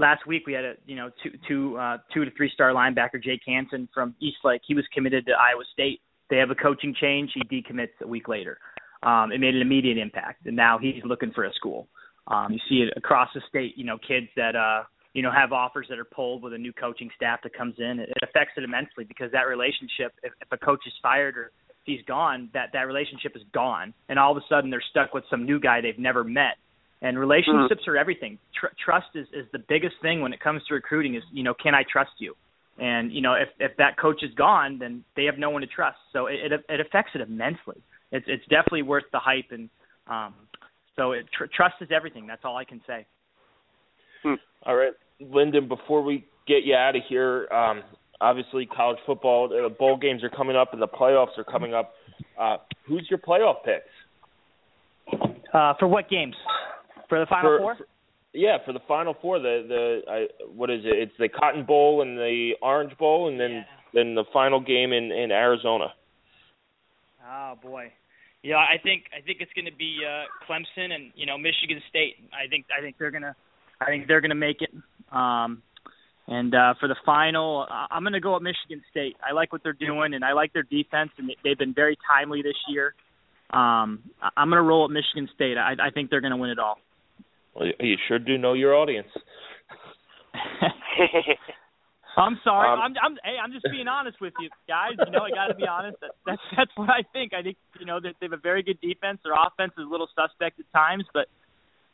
last week we had a you know two two uh two to three star linebacker Jake Hansen from Eastlake. He was committed to Iowa State. They have a coaching change. He decommits a week later. Um, it made an immediate impact, and now he's looking for a school. Um, you see it across the state. You know, kids that uh, you know have offers that are pulled with a new coaching staff that comes in. It, affects it immensely because that relationship, if, if a coach is fired or he's gone, that that relationship is gone, and all of a sudden they're stuck with some new guy they've never met and relationships are everything. Tr- trust is is the biggest thing when it comes to recruiting. Is you know, can I trust you? And you know, if if that coach is gone, then they have no one to trust. So it it, it affects it immensely. It's it's definitely worth the hype, and um, so it, tr- trust is everything. That's all I can say. Hmm. All right, Lynden. Before we get you out of here, um, obviously college football, the bowl games are coming up, and the playoffs are coming up. Uh, who's your playoff picks? Uh, for what games? For the final for, four? For, yeah, for the final four, the the I, what is it? It's the Cotton Bowl and the Orange Bowl, and then yeah. then the final game in in Arizona. Oh boy, yeah, I think I think it's going to be uh, Clemson and you know Michigan State. I think I think they're gonna I think they're gonna make it. Um, and uh, for the final, I'm going to go with Michigan State. I like what they're doing, and I like their defense, and they've been very timely this year. Um, I'm going to roll with Michigan State. I, I think they're going to win it all. Well, you sure do know your audience. I'm sorry. Um, I'm, I'm, hey, I'm just being honest with you guys. You know, I got to be honest. That, that's that's what I think. I think you know that they have a very good defense. Their offense is a little suspect at times, but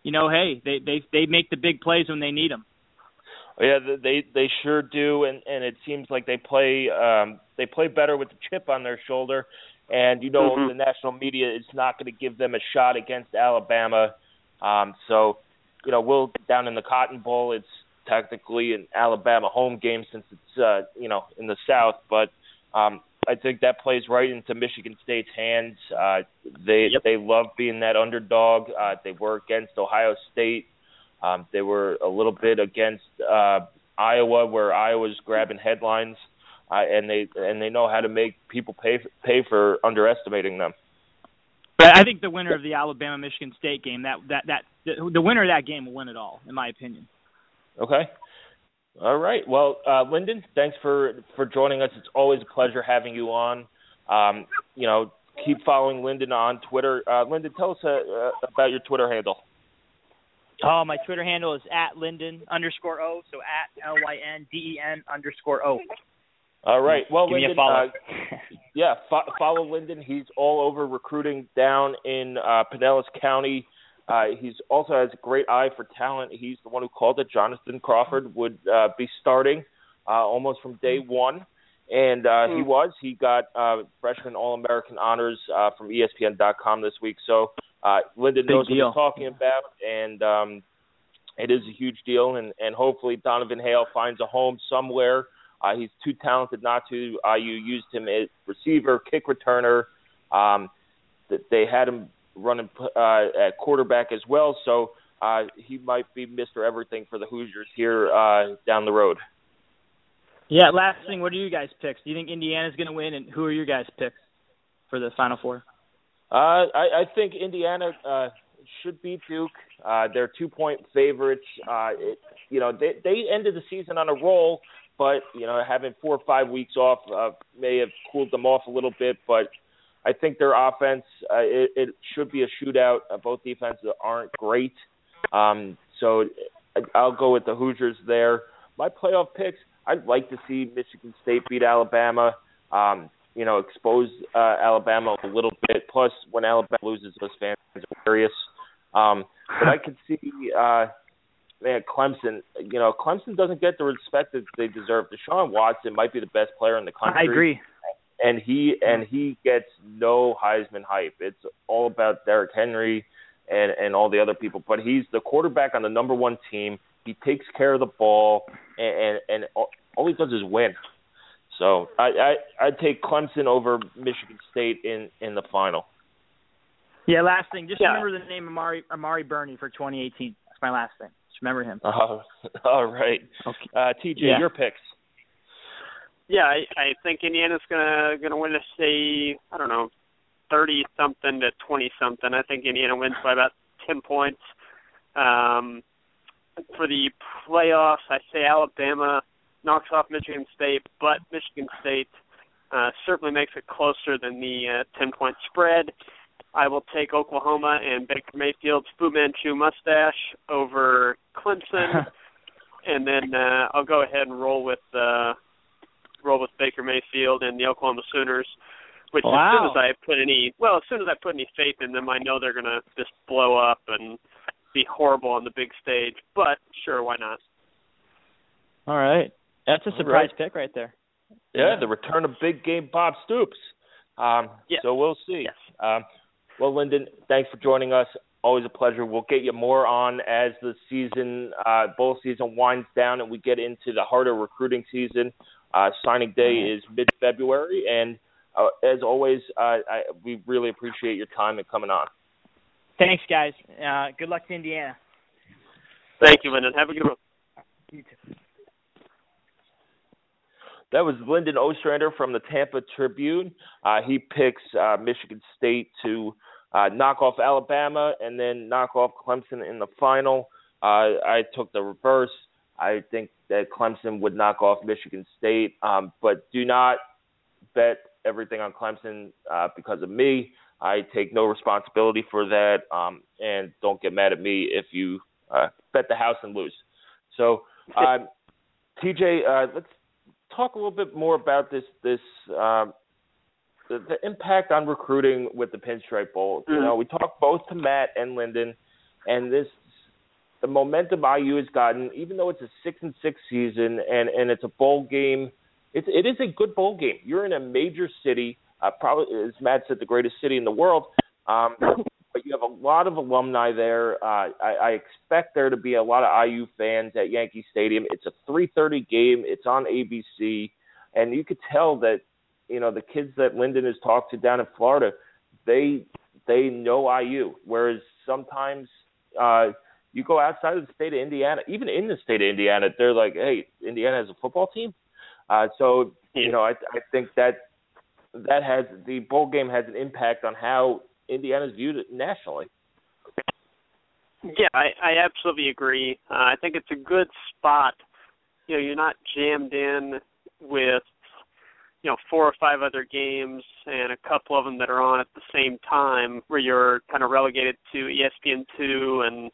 you know, hey, they they they make the big plays when they need them. Yeah, they they sure do, and and it seems like they play um they play better with the chip on their shoulder, and you know Mhm. the national media is not going to give them a shot against Alabama. Um, so, you know, we'll down in the Cotton Bowl. It's technically an Alabama home game since it's uh, you know in the South, but um, I think that plays right into Michigan State's hands. Uh, they Yep. they love being that underdog. Uh, they were against Ohio State. Um, they were a little bit against uh, Iowa, where Iowa's grabbing headlines, uh, and they and they know how to make people pay pay for underestimating them. But I think the winner of the Alabama Michigan State game, that that that the, the winner of that game will win it all, in my opinion. Okay. All right. Well, uh, Lynden, thanks for for joining us. It's always a pleasure having you on. Um, you know, keep following Lynden on Twitter. Uh, Lynden, tell us uh, uh, about your Twitter handle. Oh, my Twitter handle is at Lynden underscore O, so at L Y N D E N underscore O. All right. Well, Give Lynden, follow. uh, yeah, fo- follow Lynden. He's all over recruiting down in uh, Pinellas County. Uh, he's also has a great eye for talent. He's the one who called that Jonathan Crawford would uh, be starting uh, almost from day one, and uh, he was. He got uh, freshman All American honors uh, from ESPN.com this week. So uh, Lynden Big knows deal. what he's talking about, and um, it is a huge deal. And, and hopefully Donovan Hale finds a home somewhere. Uh, he's too talented not to. You used him as receiver, kick returner. Um, they had him running uh, at quarterback as well, so uh, he might be Mr. Everything for the Hoosiers here uh, down the road. Yeah. Last thing, what are you guys picks? Do you think Indiana's going to win, and who are your guys' picks for the Final Four? Uh, I, I think Indiana uh, should beat Duke. Uh, they're two-point favorites. Uh, it, you know, they they ended the season on a roll, but you know, having four or five weeks off uh, may have cooled them off a little bit. But I think their offense uh, it, it should be a shootout. Uh, both defenses aren't great, um, so I'll go with the Hoosiers there. My playoff picks: I'd like to see Michigan State beat Alabama. Um, you know, expose uh, Alabama a little bit. Plus, when Alabama loses, those fans are furious. Um, but I could see, uh, man, Clemson. You know, Clemson doesn't get the respect that they deserve. Deshaun Watson might be the best player in the country. I agree. And he and he gets no Heisman hype. It's all about Derrick Henry and and all the other people. But he's the quarterback on the number one team. He takes care of the ball, and and, and all, all he does is win. So I I I'd take Clemson over Michigan State in in the final. Yeah. Last thing, just Yeah. remember the name Amari Amari Burney for 2018. That's my last thing. Just remember him. Uh, all right, Okay. uh, TJ, Yeah. your picks. Yeah, I, I think Indiana's gonna gonna win to say I don't know, thirty something to twenty something. I think Indiana wins by about ten points. Um, for the playoffs, I say Alabama knocks off Michigan State, but Michigan State uh, certainly makes it closer than the uh, ten point spread. I will take Oklahoma and Baker Mayfield's Fu Manchu mustache over Clemson, and then uh, I'll go ahead and roll with uh, roll with Baker Mayfield and the Oklahoma Sooners. Which as soon as I put any well, as soon as I put any faith in them, I know they're gonna just blow up and be horrible on the big stage. But sure, why not? All right. That's a surprise right. pick right there. Yeah, the return of big game Bob Stoops. Um, Yes. So we'll see. Yes. Um, well, Lynden, thanks for joining us. Always a pleasure. We'll get you more on as the season, uh, bowl season winds down and we get into the harder recruiting season. Uh, signing day is mid-February, and uh, as always, uh, I, we really appreciate your time and coming on. Thanks, guys. Uh, good luck to Indiana. Thank you, Lynden. Have a good one. You too. That was Lynden Ostrander from the Tampa Tribune. Uh, he picks uh, Michigan State to uh, knock off Alabama and then knock off Clemson in the final. Uh, I took the reverse. I think that Clemson would knock off Michigan State, um, but do not bet everything on Clemson uh, because of me. I take no responsibility for that, um, and don't get mad at me if you uh, bet the house and lose. So, um, TJ, uh, let's talk a little bit more about this this um, the, the impact on recruiting with the Pinstripe Bowl. Mm-hmm. You know, we talked both to Matt and Lynden, and this the momentum IU has gotten, even though it's a six and six season and and it's a bowl game. It's it is a good bowl game. You're in a major city, uh, probably as Matt said, the greatest city in the world. Um, but you have a lot of alumni there. Uh, I, I expect there to be a lot of IU fans at Yankee Stadium. It's a 3:30 game. It's on ABC, and you could tell that you know the kids that Lynden has talked to down in Florida, they they know IU. Whereas sometimes uh, you go outside of the state of Indiana, even in the state of Indiana, they're like, hey, Indiana has a football team. Uh, so you know, I, I think that that has the bowl game has an impact on how Indiana's viewed nationally. Yeah, I, I absolutely agree. Uh, I think it's a good spot. You know, you're not jammed in with you know four or five other games and a couple of them that are on at the same time, where you're kind of relegated to ESPN two and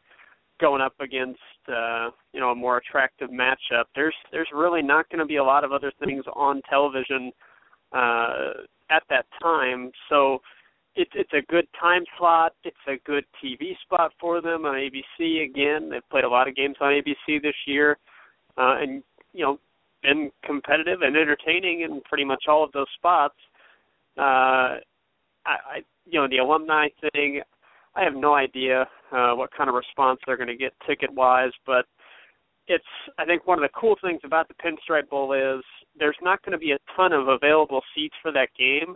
going up against uh, you know a more attractive matchup. There's there's really not going to be a lot of other things on television uh, at that time, so it's it's a good time slot. It's a good TV spot for them on ABC. Again, they've played a lot of games on ABC this year, uh, and you know, been competitive and entertaining in pretty much all of those spots. Uh, I, I you know the alumni thing. I have no idea uh, what kind of response they're going to get ticket wise, but it's I think one of the cool things about the Pinstripe Bowl is there's not going to be a ton of available seats for that game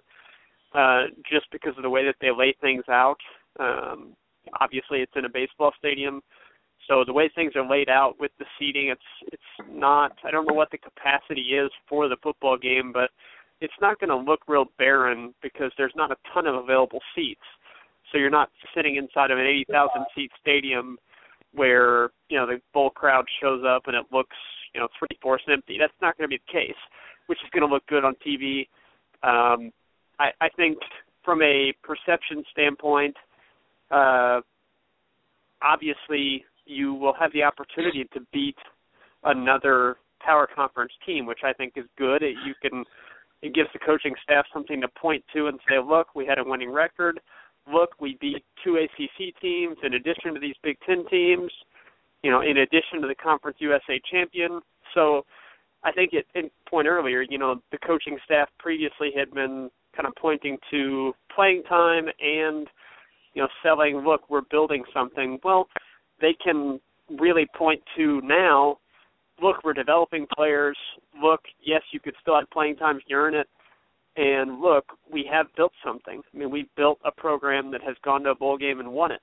uh, just because of the way that they lay things out. Um, obviously, it's in a baseball stadium, so the way things are laid out with the seating, it's it's not. I don't know what the capacity is for the football game, but it's not going to look real barren because there's not a ton of available seats. So you're not sitting inside of an 80,000 seat stadium where you know the full crowd shows up and it looks you know three fourths empty. That's not going to be the case, which is going to look good on TV. Um, I, I think from a perception standpoint, uh, obviously you will have the opportunity to beat another power conference team, which I think is good. It, you can it gives the coaching staff something to point to and say, look, we had a winning record. Look, we beat two ACC teams in addition to these Big Ten teams. You know, in addition to the Conference USA champion. So, I think it, it point earlier, you know, the coaching staff previously had been kind of pointing to playing time and you know selling look we're building something well they can really point to now look we're developing players look yes you could still have playing time you earn it and look we have built something. I mean we've built a program that has gone to a bowl game and won it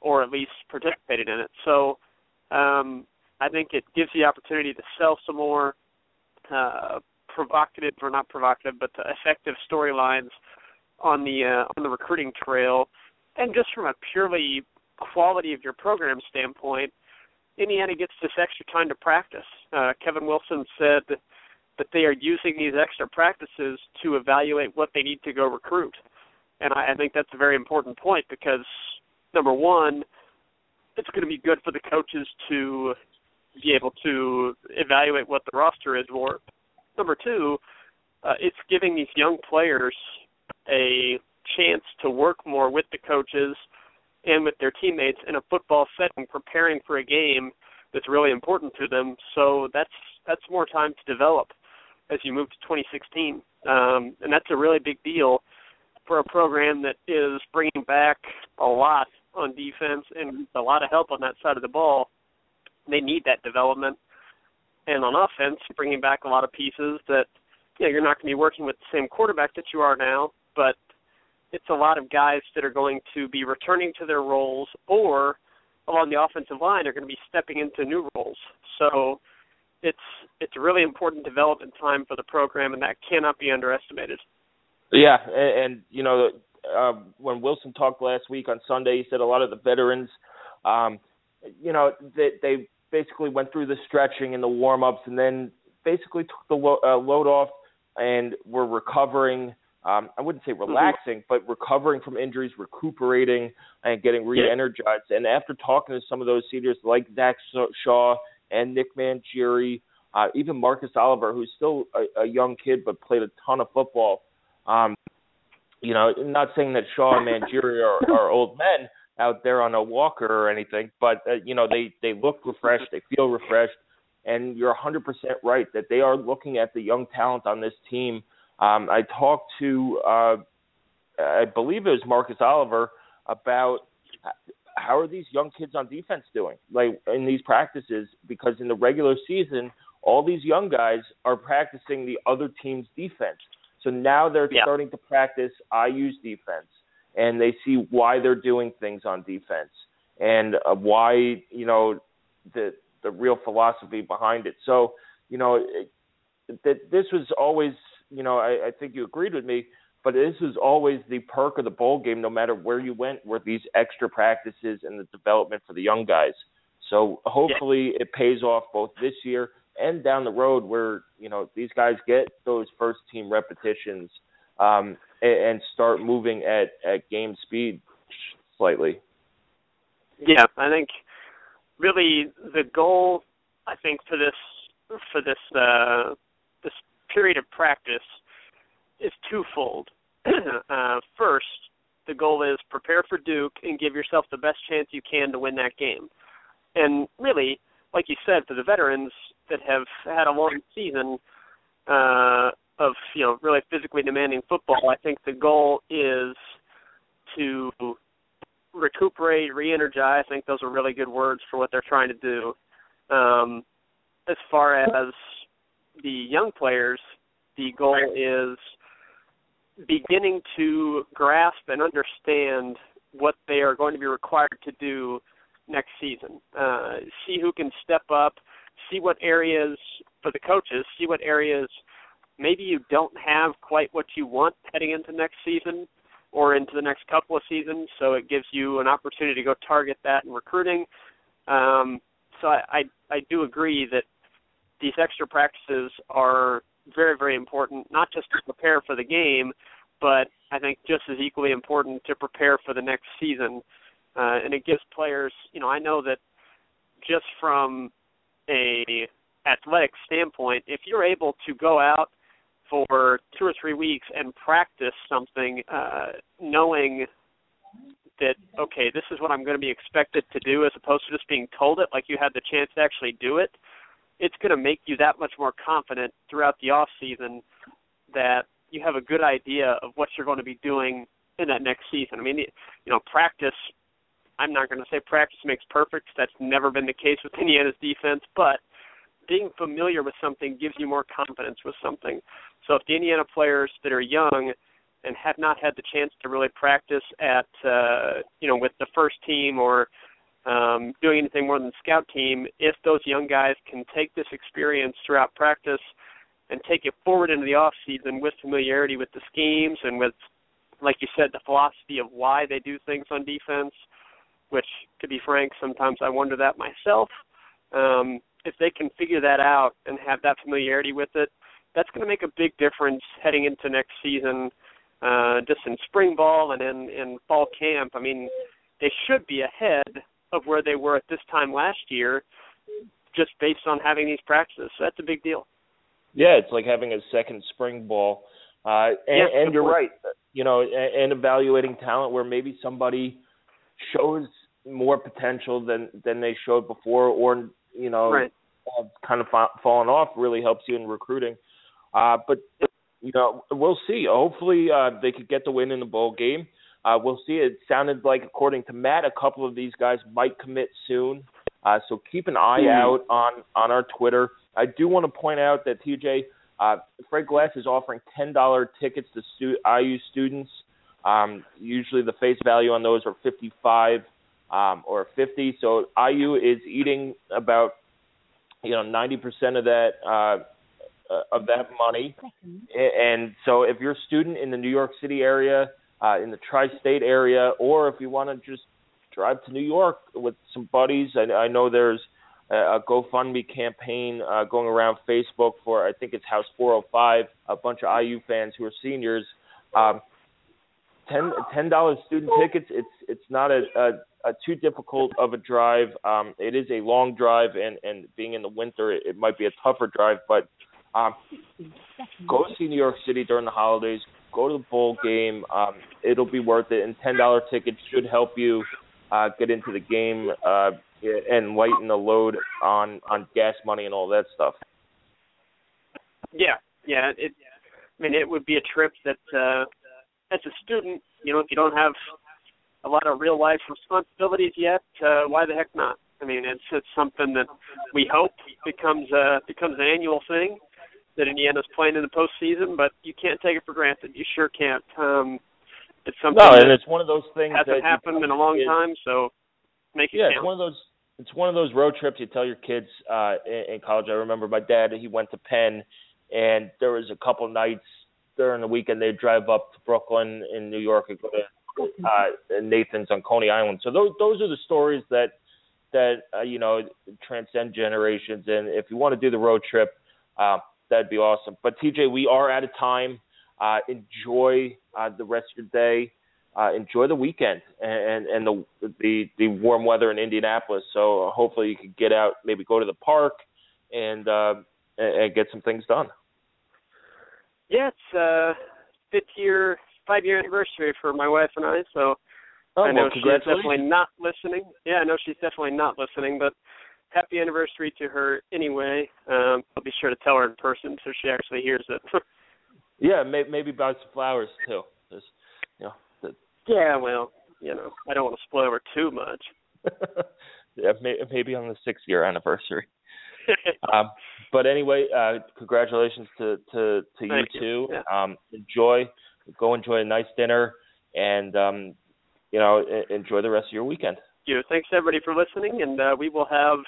or at least participated in it. So um i think it gives the opportunity to sell some more uh provocative or not provocative, but effective storylines on the uh, on the recruiting trail, and just from a purely quality of your program standpoint, Indiana gets this extra time to practice. Uh, Kevin Wilson said that they are using these extra practices to evaluate what they need to go recruit, and I, I think that's a very important point because number one, it's going to be good for the coaches to be able to evaluate what the roster is for. Number two, uh, it's giving these young players a chance to work more with the coaches and with their teammates in a football setting, preparing for a game that's really important to them. So that's that's more time to develop as you move to 2016, um, and that's a really big deal for a program that is bringing back a lot on defense and a lot of help on that side of the ball. They need that development and on offense, bringing back a lot of pieces that you know you're not going to be working with the same quarterback that you are now, but it's a lot of guys that are going to be returning to their roles or along the offensive line are going to be stepping into new roles. So it's it's a really important development time for the program, and that cannot be underestimated. Yeah, and, and you know uh, when Wilson talked last week on Sunday, he said a lot of the veterans, um, you know, they they basically went through the stretching and the warm ups, and then basically took the lo- uh, load off and were recovering. Um, I wouldn't say mm-hmm. relaxing, but recovering from injuries, recuperating, and getting re-energized. Yeah. And after talking to some of those seniors like Zach Shaw and Nick Mangieri, uh, even Marcus Oliver, who's still a, a young kid but played a ton of football. Um, you know, not saying that Shaw and Mangieri are, are old men out there on a walker or anything, but uh, you know they they look refreshed, they feel refreshed, and you're 100% right that they are looking at the young talent on this team. Um, I talked to, uh, I believe it was Marcus Oliver about how are these young kids on defense doing, like in these practices, because in the regular season, all these young guys are practicing the other team's defense. So now they're yeah. starting to practice IU's defense, and they see why they're doing things on defense and uh, why you know the the real philosophy behind it. So you know that this was always you know I, I think you agreed with me, but this is always the perk of the bowl game, no matter where you went, were these extra practices and the development for the young guys. So hopefully yeah. it pays off both this year and down the road where you know these guys get those first team repetitions um, and, and start moving at at game speed slightly. Yeah, I think really the goal I think for this for this uh, this period of practice is twofold. uh, first, the goal is prepare for Duke and give yourself the best chance you can to win that game. And really, like you said, for the veterans, that have had a long season uh, of you know really physically demanding football, I think the goal is to recuperate, re-energize. I think those are really good words for what they're trying to do. Um, as far as the young players, the goal is beginning to grasp and understand what they are going to be required to do next season. Uh, see who can step up see what areas for the coaches, see what areas maybe you don't have quite what you want heading into next season or into the next couple of seasons. So it gives you an opportunity to go target that in recruiting. Um, so I, I I do agree that these extra practices are very very important, not just to prepare for the game, but I think just as equally important to prepare for the next season. Uh, and it gives players, you know, I know that just from a athletic standpoint, if you're able to go out for two or three weeks and practice something, uh, knowing that okay, this is what I'm going to be expected to do, as opposed to just being told it, like you had the chance to actually do it, it's going to make you that much more confident throughout the off season that you have a good idea of what you're going to be doing in that next season. I mean, you know, practice I'm not going to say practice makes perfect. That's never been the case with Indiana's defense, but being familiar with something gives you more confidence with something. So if the Indiana players that are young and have not had the chance to really practice at uh, you know with the first team or um, doing anything more than scout team, if those young guys can take this experience throughout practice and take it forward into the off season with familiarity with the schemes and with, like you said, the philosophy of why they do things on defense, which, to be frank, sometimes I wonder that myself. Um, if they can figure that out and have that familiarity with it, that's going to make a big difference heading into next season, uh, just in spring ball and in, in fall camp. I mean, they should be ahead of where they were at this time last year, just based on having these practices. So that's a big deal. Yeah, it's like having a second spring ball. Uh, and, yes, and you're right. You know, and, and evaluating talent where maybe somebody shows more potential than than they showed before, or you know, right. kind of fa- fallen off. Really helps you in recruiting. Uh, but you know, we'll see. Hopefully, uh, they could get the win in the bowl game. Uh, we'll see. It sounded like, according to Matt, a couple of these guys might commit soon. Uh, so keep an eye mm. out on on our Twitter. I do want to point out that TJ uh, Fred Glass is offering ten dollar tickets to stu- IU students um, usually the face value on those are 55 um, or 50. So IU is eating about you know 90% of that uh, uh, of that money. And so if you're a student in the New York City area, uh, in the tri-state area, or if you want to just drive to New York with some buddies, I, I know there's a GoFundMe campaign uh, going around Facebook for I think it's House 405, a bunch of IU fans who are seniors. Um, ten ten dollars student tickets. It's it's not a, a uh, too difficult of a drive. Um, it is a long drive, and and being in the winter, it, it might be a tougher drive. But um, go see New York City during the holidays. Go to the bowl game. Um, it'll be worth it. And ten dollar tickets should help you uh, get into the game uh, and lighten the load on on gas money and all that stuff. Yeah, yeah. It, I mean, it would be a trip that, uh, as a student, you know, if you don't have a lot of real life responsibilities yet, uh, why the heck not? I mean, it's it's something that we hope becomes a becomes an annual thing that Indiana's playing in the postseason, but you can't take it for granted. You sure can't. Um, it's something no, and it's one of those things hasn't that happened in a long time, so make it yeah, count. it's one of those. It's one of those road trips you tell your kids uh, in, in college. I remember my dad; he went to Penn, and there was a couple nights during the weekend they'd drive up to Brooklyn in New York and go to uh, Nathan's on Coney Island. So those those are the stories that that uh, you know transcend generations. And if you want to do the road trip, uh, that'd be awesome. But TJ, we are out of time. Uh, enjoy uh, the rest of your day. Uh, enjoy the weekend and and the the the warm weather in Indianapolis. So hopefully you can get out, maybe go to the park, and uh, and, get some things done. Yeah, it's uh fifth year, five year anniversary for my wife and I. So Oh, I know well, she's definitely not listening. Yeah, I know she's definitely not listening, but happy anniversary to her anyway. Um, I'll be sure to tell her in person so she actually hears it. Yeah, may, maybe buy some flowers too. Just, you know, the, yeah, well, you know, I don't want to spoil her too much. yeah, may, maybe on the six year anniversary. um, but anyway, uh, congratulations to to, to you Thank you. too. Yeah. Um, enjoy, go enjoy a nice dinner, and um, you know, enjoy the rest of your weekend. You. Thanks everybody for listening, and uh, we will have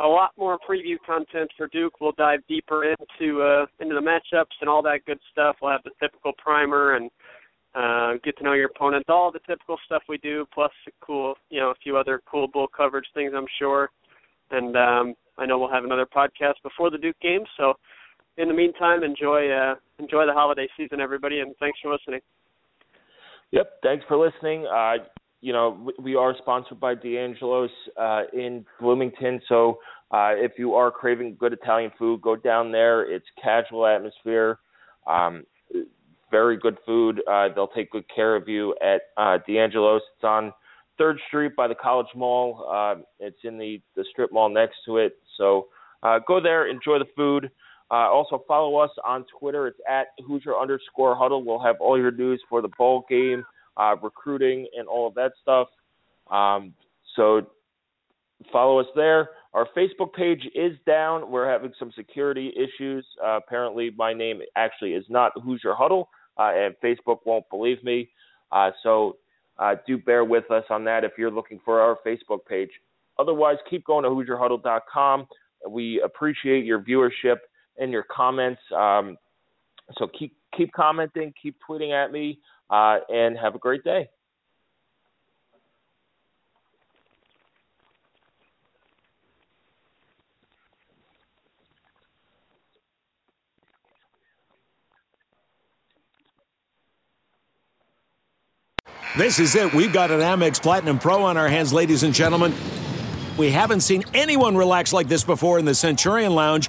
a lot more preview content for Duke. We'll dive deeper into uh, into the matchups and all that good stuff. We'll have the typical primer and uh, get to know your opponent, all the typical stuff we do, plus a cool, you know, a few other cool bull coverage things, I'm sure. And um, I know we'll have another podcast before the Duke game. So, in the meantime, enjoy uh, enjoy the holiday season, everybody, and thanks for listening. Yep. Thanks for listening. Uh, you know, we- are sponsored by D'Angelo's uh, in Bloomington. So uh, if you are craving good Italian food, go down there. It's casual atmosphere, um, very good food. Uh, they'll take good care of you at uh, D'Angelo's. It's on Third Street by the College Mall. Uh, it's in the the strip mall next to it. So uh, go there, enjoy the food. Uh, also follow us on Twitter. It's at Hoosier underscore Huddle. We'll have all your news for the bowl game, uh, recruiting, and all of that stuff. Um, so follow us there. Our Facebook page is down. We're having some security issues. Uh, apparently, my name actually is not Hoosier Huddle, uh, and Facebook won't believe me. Uh, so uh, do bear with us on that if you're looking for our Facebook page. Otherwise, keep going to HoosierHuddle.com. We appreciate your viewership and your comments. Um, so keep keep commenting, keep tweeting at me, uh, and have a great day. This is it. We've got an Amex Platinum Pro on our hands, ladies and gentlemen. We haven't seen anyone relax like this before in the Centurion Lounge.